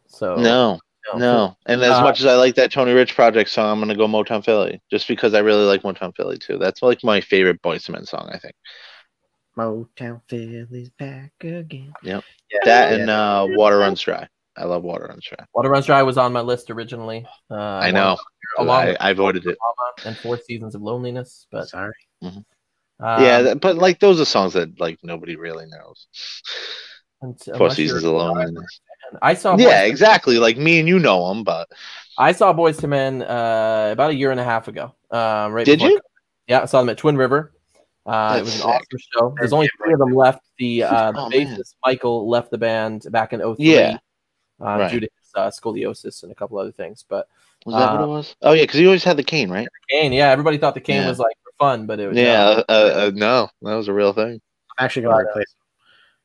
So No, no. And as Uh, much as I like that Tony Rich Project song, I'm gonna go Motown Philly, just because I really like Motown Philly too. That's like my favorite Boyz II Men song. I think Motown Philly's back again. Yep. Yeah, that yeah. and uh, Water Runs Dry. I love Water Runs Dry. Water Runs Dry was on my list originally. Uh, I know. Along I, with I voted it. And Four Seasons of Loneliness, but Sorry. um, yeah, but like those are songs that like nobody really knows. And- Four Seasons you're- of Loneliness. I saw Yeah, Boyz- exactly. Like me and you know them, but I saw Boyz II Men uh, about a year and a half ago. Uh, right Did before- you? Yeah, I saw them at Twin River. Uh, it was an sick. awesome show. There's only three of them left. The uh, the Oh, man. bassist Michael left the band back in 03 Yeah. uh, Right. due to his, uh, scoliosis and a couple other things. But was that what Uh, it was? Oh yeah, because he always had the cane, right? Kane, yeah, everybody thought the cane Yeah. was like for fun, but it was Yeah. Uh, uh, no, that was a real thing. I'm actually going to uh, replace.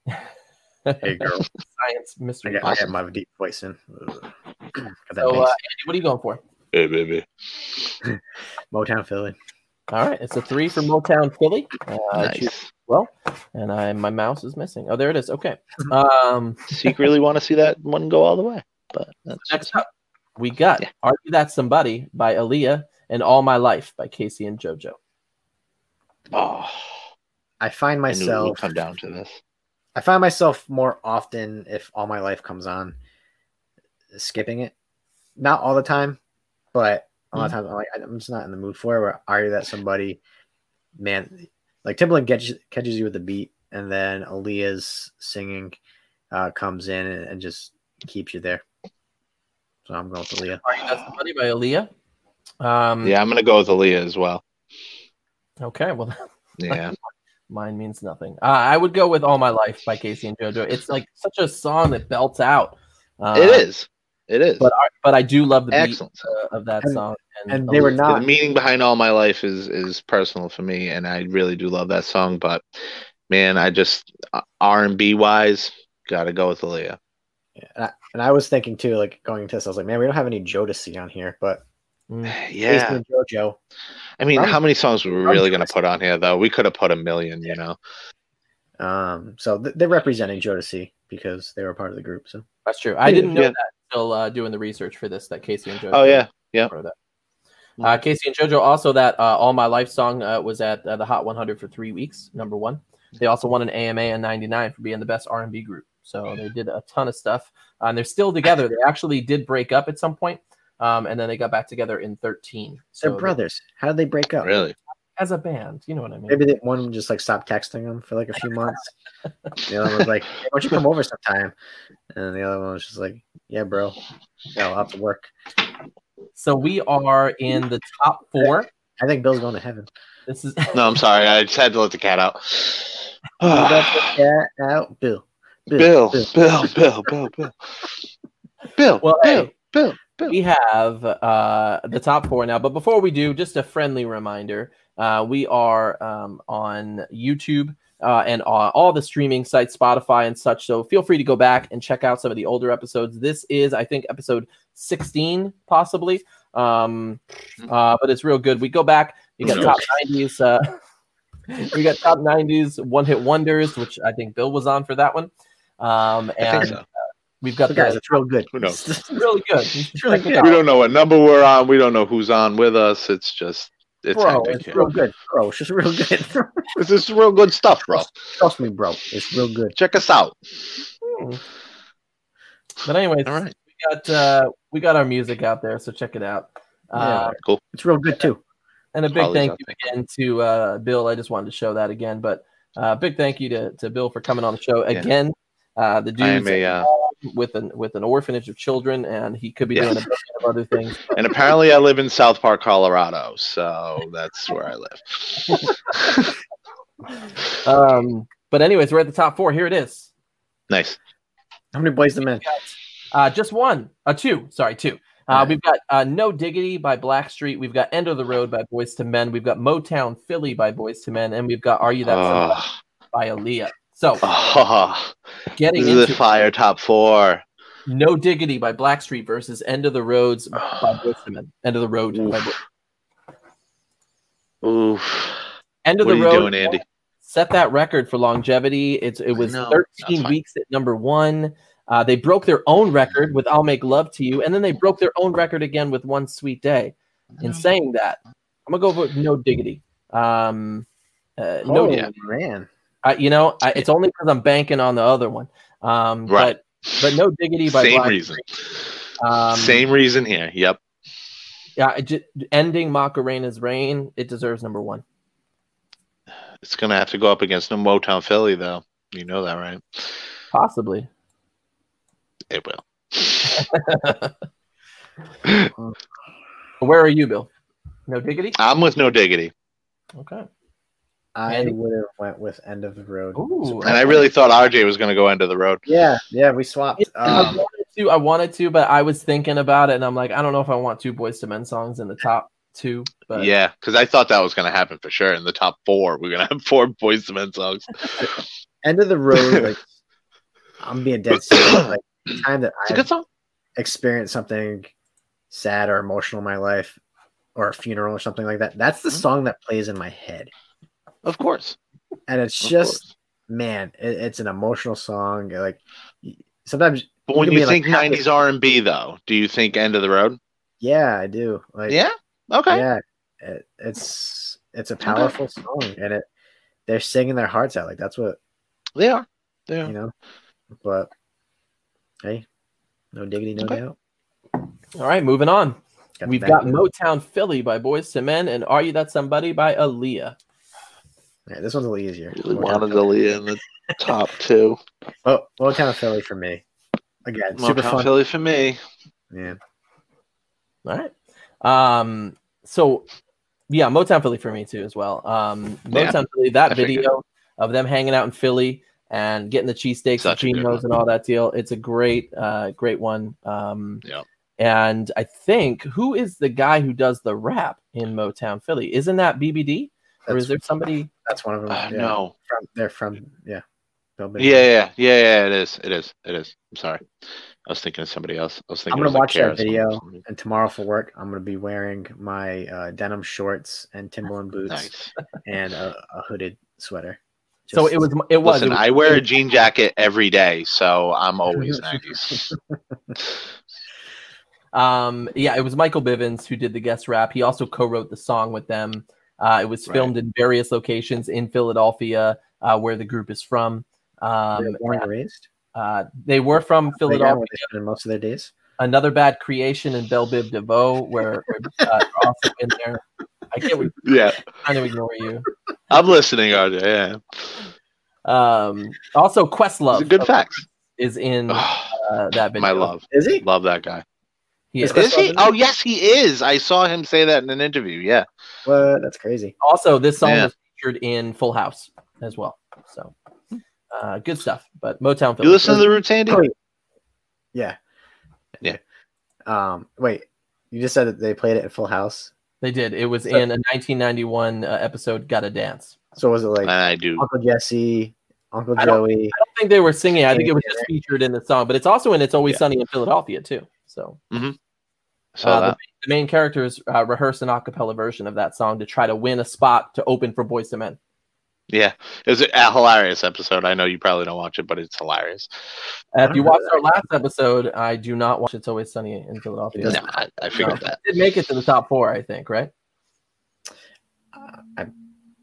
Hey, girl. science I mystery. got, I have my deep voice in. Ugh. Got that So, uh. Andy, what are you going for? Hey, baby. Motown Philly. All right, it's a three for Motown Philly. Uh, Nice. well, and I my mouse is missing. Oh, there it is. Okay. Um, Secretly want to see that one go all the way, but that's next up, we got Yeah. "Are You That Somebody" by Aaliyah and "All My Life" by K-Ci and JoJo. Oh, I find I knew it would myself. come down to this. I find myself more often if all my life comes on, skipping it. Not all the time, but a lot of times I'm like I'm just not in the mood for it. Where are you that somebody, man, like Timbaland catches catches you with the beat, and then Aaliyah's singing uh, comes in and, and just keeps you there. So I'm going with Aaliyah. "Are You That Somebody" by Aaliyah. Um, Yeah, I'm gonna go with Aaliyah as well. Okay. Well, Yeah, mine means nothing. Uh, I would go with "All My Life" by K-Ci and JoJo. It's like such a song that belts out. Uh, it is. It is. But but I do love the beat uh, of that And- song. and they were not- the meaning behind all my life is is personal for me, and I really do love that song. But man, I just R and B wise, gotta go with Aaliyah. And I, and I was thinking too, like going into this, I was like, man, we don't have any Jodeci on here, but Mm. Yeah, JoJo. I mean, I'm- how many songs were we I'm really gonna put on here though? We could have put a million, you know. Um, so th- they're representing Jodeci because they were part of the group. So That's true. I didn't know Yeah. that until uh, doing the research for this. That K-Ci and JoJo. Oh yeah, yeah. part of that. Uh, K-Ci and JoJo also that uh, All My Life song uh, was at uh, the Hot 100 for three weeks, number one. They also won an AMA in '99 for being the best R&B group. So they did a ton of stuff, uh, and they're still together. They actually did break up at some point, um, and then they got back together in 13. So they're brothers. How did they break up? Really? as a band. You know what I mean? Maybe they, one just like stopped texting them for like a few months. the other one was like, hey, "Why don't you come over sometime?" And the other one was just like, "Yeah, bro, yeah, I'll have to work." So we are in the top four. I think Bill's going to heaven. This is No, I'm sorry. I just had to let the cat out. Let the cat out, Bill. Bill, Bill, Bill, Bill, Bill, Bill, Well, Bill, hey. Bill, Bill. we have uh, the top four now. But before we do, just a friendly reminder: uh, we are um, on YouTube uh, and on all the streaming sites, Spotify and such. So feel free to go back and check out some of the older episodes. This is, I think, episode 16, possibly. Um, uh, but it's real good. We go back. You got top 90s. Uh, we got top 90s one hit wonders, which I think Bill was on for that one. Um, I think and so. We've got But guys, it's real good. Who knows? it's really good. It's really good. We don't know what number we're on. We don't know who's on with us. It's just it's Bro, It's real good, bro. It's just real good. This is real good stuff, bro. Trust me, bro. It's real good. Check us out. Hmm. But anyways, All right. we got uh, we got our music out there, so check it out. Uh, Cool. It's real good too. and a big Holly's thank out you again to uh, Bill. I just wanted to show that again, but uh, big thank you to, to Bill for coming on the show Yeah. again. Uh, the I am dudes a uh, with an with an orphanage of children, and he could be Yeah. doing a bunch of other things. And apparently, I live in South Park, Colorado, so that's where I live. Um, but anyways, we're at the top four. Here it is. nice. How many Boyz II Men? Uh, just one, uh, two. Sorry, two. Uh, Alright. We've got uh, No Diggity by Blackstreet. We've got End of the Road by Boyz II Men. We've got Motown Philly by Boyz II Men, and we've got Are You That Somebody Oh, by Aaliyah. So oh, getting into the fire top four. No Diggity by Blackstreet versus End of the Roads by Men. End of the Road by Oof. Boys. Oof. End of What are the you Road doing, Andy? set that record for longevity. It's it was know. 13 weeks at number one. Uh, they broke their own record with "I'll Make Love to You," and then they broke their own record again with "One Sweet Day." In saying that, I'm gonna go with "No Diggity." Um, uh, no, oh yeah. man, I, you know, I, it's only because I'm banking on the other one. Um, Right. But, but "No Diggity" by Same Black reason. Um, Same reason here. Yep. Yeah, it ju- ending Macarena's reign. It deserves number one. It's gonna have to go up against the Motown Philly, though. You know that, right? Possibly. It will. Where are you, Bill? No Diggity. I'm with no diggity, Okay. I Andy? would have went with end of the road. Ooh, and I really thought RJ was gonna go end of the road. Yeah, yeah, we swapped. I Um, wanted to, I wanted to, but I was thinking about it, and I'm like, I don't know if I want two Boyz II Men songs in the top two. But yeah, because I thought that was gonna happen for sure. In the top four, we're gonna have four Boyz II Men songs. end of the road. Like I'm being dead serious. Like time that It's a I good song. experienced something sad or emotional in my life, or a funeral or something like that, that's the Mhm. song that plays in my head, Of course. and it's Of just course. man, it, it's an emotional song. Like sometimes, But when can you be, like, think '90s R&B, though, do you think end of the road? yeah, I do. Like Yeah. Okay. yeah, it, it's it's a powerful song, and it they're singing their hearts out. Like that's what They are. They are. you know. But hey, no diggity, no Okay. doubt. all right, moving on. Got We've got. Motown Philly by Boyz II Men and Are You That Somebody by Aaliyah. Yeah, this one's a little easier. Really wanted Philly. Aaliyah in the top two. Oh, Motown Philly for me. Again, super Motown fun. Philly for me. Yeah. All right. Um, so yeah, Motown Philly for me too as well. Um, Yeah, Motown Philly, that I figured. video of them hanging out in Philly and getting the cheesesteaks and Such chinos and all that deal. It's a great, uh, great one. Um, Yep. And I think who is the guy who does the rap in Motown Philly? Isn't that BBD or is there somebody? That's one of them. Uh, yeah. No. From, they're from yeah. Bill Yeah, yeah, yeah, yeah. It is. It is. It is. I'm sorry. I was thinking of somebody else. I was thinking. I'm gonna was like watch that video. And tomorrow for work, I'm gonna be wearing my uh, denim shorts and Timberland boots Nice. and a, a hooded sweater. So it was. It was. Listen, it was I wear a jean jacket every day, so I'm always 90s. Um, yeah, it was Michael Bivins who did the guest rap. He also co-wrote the song with them. Uh, it was Right. filmed in various locations in Philadelphia, uh, where the group is from. Um, They're born and raised. uh, they were from Playground Philadelphia. where they spend most of their days. Another bad creation in Bell Biv DeVoe, where where, uh, are also in there. I can't. We're yeah, trying to ignore you. I'm listening, RJ. Yeah, Um, also, These Questlove are good facts. is in uh, that video. my love, Is he? love that guy. He Is is. Is he? Oh, yes, he is. I saw him say that in an interview. Yeah. What? That's crazy. Also, this song Yeah. was featured in Full House as well. So, uh, good stuff. But Motown. You listen to the Roots, Andy? Oh, Yeah. Yeah. Um. Wait. You just said that they played it at Full House. They did. It was So- in a 1991 uh, episode, "Gotta Dance." So was it like I do. Uncle Jesse, Uncle I don't- Joey? I don't think they were singing. I think it was just featured in the song, but it's also in "It's Always Yeah. Sunny in Philadelphia" too. So Saw uh, the, that. the main characters uh, rehearse an acapella version of that song to try to win a spot to open for Boyz II Men. Yeah. It was a hilarious episode. I know you probably don't watch it, but it's hilarious. Uh, if you remember watched our last episode, I do not watch "It's Always Sunny in Philadelphia." Yes. No, I, I figured that. It did make it to the top four, I think. Right? Uh, I,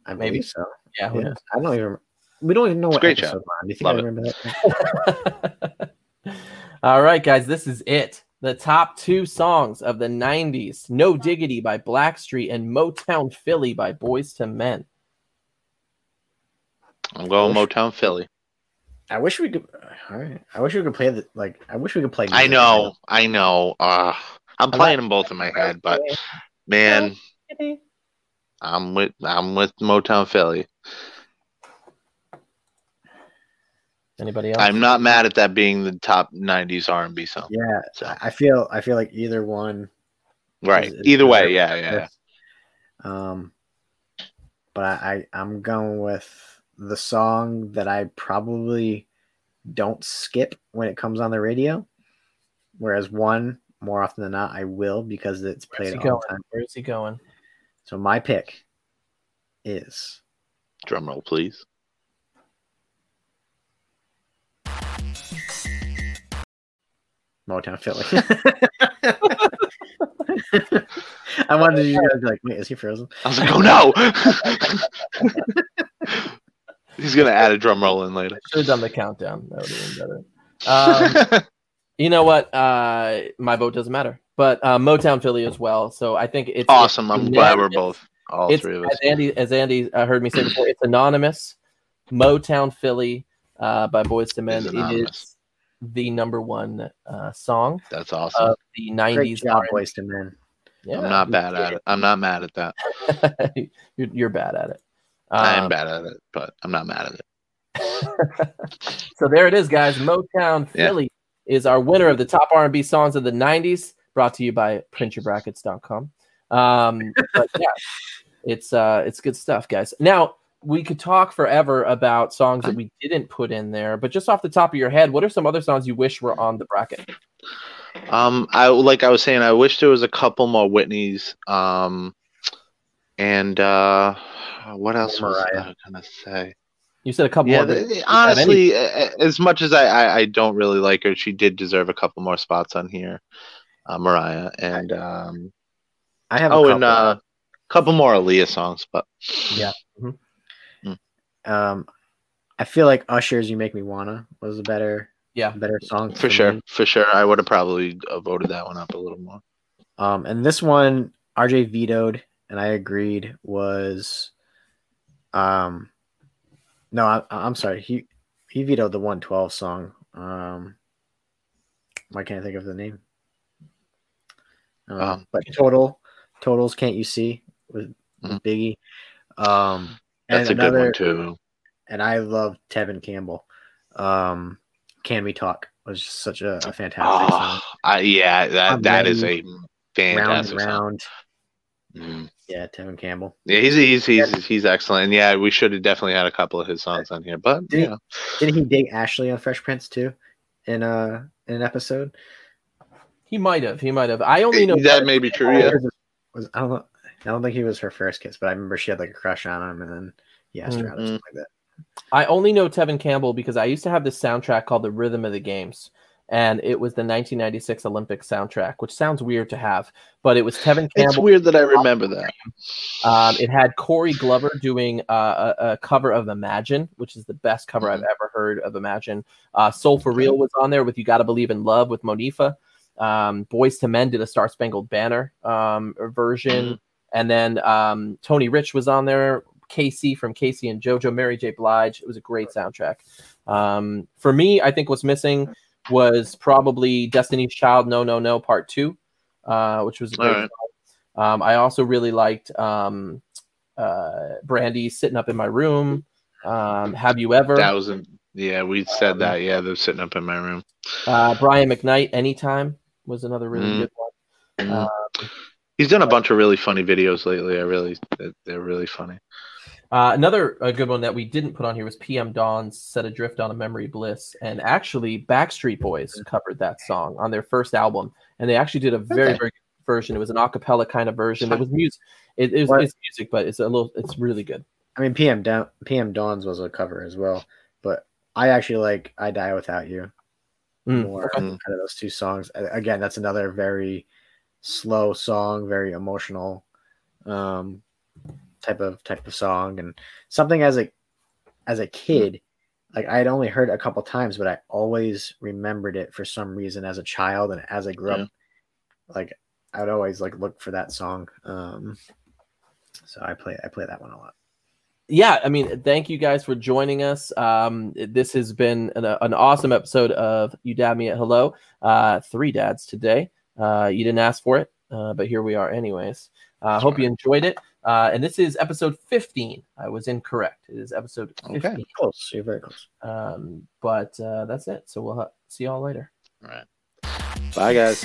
I Maybe. maybe so. Yeah. Yeah. I don't even. We don't even know It's a what great episode show. we're on. Do you think Love I it. remember that? All right, guys, this is it. The top two songs of the 90s No Diggity by Blackstreet and Motown Philly by Boyz II Men. I'm going Motown Philly. I wish we could. All right. I wish we could play the like. I wish we could play. I know, I know. Uh, I'm playing them both in my head, but man, I'm with I'm with Motown Philly. Anybody else? I'm not mad at that being the top '90s R&B song. Yeah, So I- I feel. I feel like either one. right, is- is either way, yeah, yeah. yeah. Um, but I, I I'm going with the song that I probably don't skip when it comes on the radio, whereas one more often than not I will because it's played he all going? the time. Where's he going? So my pick is Drum roll, please. Motown Philly. I wanted you guys to be like, wait, is he frozen? I was like, oh no! He's gonna add a drum roll in later. Should have done the countdown. That would have been better. Um, you know what? Uh, my vote doesn't matter, but uh, Motown Philly as well. So I think it's awesome. I'm it's glad we're both all It's three of us. as Andy as Andy uh, heard me say before. It's anonymous. Motown Philly uh, by Boyz II Men. It's It anonymous. is the number one uh, song That's awesome. of the Great '90s. job, R&B. Boyz II Men. Yeah, I'm not bad at it. I'm not mad at that. you're, you're bad at it. I am Um, bad at it, but I'm not mad at it. so there it is, guys. Motown Yeah. Philly is our winner of the top R&B songs of the '90s. Brought to you by PrintYourBrackets.com. Um, but yeah, it's uh, it's good stuff, guys. Now we could talk forever about songs that we didn't put in there, but just off the top of your head, what are some other songs you wish were on the bracket? Um, I like I was saying, I wish there was a couple more Whitneys. Um, and uh, what else was I gonna say? You said a couple. Yeah, more, but th- do you have any? honestly, a- a- as much as I, I I don't really like her, she did deserve a couple more spots on here, uh, Mariah, and um, I have a oh, couple. and uh, a couple more Aaliyah songs, but Yeah. Um, I feel like Usher's "You Make Me Wanna" was a better, Yeah. better song for sure, me. for sure, I would have probably uh, voted that one up a little more. Um, and this one RJ vetoed, and I agreed was, um, no, I, I'm sorry, he he vetoed the 112 song. Um, why can't I think of the name? Um, Um, but total totals can't you see with, with Mhm. Biggie. Um, and That's a another, good one too. and I love Tevin Campbell. Um, Can We Talk was just such a, a fantastic song. Oh, I, yeah, that I'm that is a ready. Round fantastic song. round. Mhm. Yeah, Tevin Campbell. Yeah, he's he's he's he's excellent. And yeah, we should have definitely had a couple of his songs on here. But Did he- you know, Didn't he date Ashley on Fresh Prince too? In uh in an episode? He might have. He might have. I only know that may be true. Yeah, Was, I don't know. I don't think he was her first kiss, but I remember she had like a crush on him, and then he asked her out or something like that. I only know Tevin Campbell because I used to have this soundtrack called The Rhythm of the Games. And it was the 1996 Olympic soundtrack, which sounds weird to have, but it was Tevin Campbell. it's weird that I remember that. Um, it had Corey Glover doing uh, a, a cover of Imagine, which is the best cover I've ever heard of Imagine. Uh, Soul for Real was on there with You Gotta Believe in Love with Monifah. Um, Boyz II Men did a Star Spangled Banner um, version. And then um, Tony Rich was on there. K-Ci from K-Ci and JoJo, Mary J. Blige. It was a great soundtrack. Um, for me, I think what's missing was probably Destiny's Child No No No Part 2, uh, which was great right. Um, I also really liked um, uh, Brandy sitting up in my room. Um, have you ever? That was a, yeah, we said that. Yeah, they're sitting up in my room. Uh, Brian McKnight, Anytime was another really Mm. good one. Mhm. Uh, He's done a bunch of really funny videos lately. I really, they're- they're really funny. Uh, another a good one that we didn't put on here was PM Dawn's "Set Adrift on a Memory Bliss," and actually Backstreet Boys covered that song on their first album, and they actually did a very Okay. very good version. It was an a cappella kind of version. It was music. It, it was What? it's music, but it's a little. It's really good. I mean, PM Dawn, PM Dawns was a cover as well, but I actually like "I Die Without You" Mm, more okay. out of those two songs. Again, that's another very slow song, very emotional um, type of type of song, and something as a as a kid, like I had only heard a couple times, but I always remembered it for some reason as a child, and as I grew up, like I would always like look for that song. Um, so I play I play that one a lot. yeah, I mean, thank you guys for joining us. Um, this has been an, an awesome episode of You Dad Me at Hello. Uh, three dads today. Uh, you didn't ask for it, uh, but here we are, anyways. I uh, hope you enjoyed it. Uh, and this is episode 15. I was incorrect. It is episode 15. Okay, close. You're very close. Um, but uh, that's it. So we'll ha- see y'all later. All right. Bye, guys.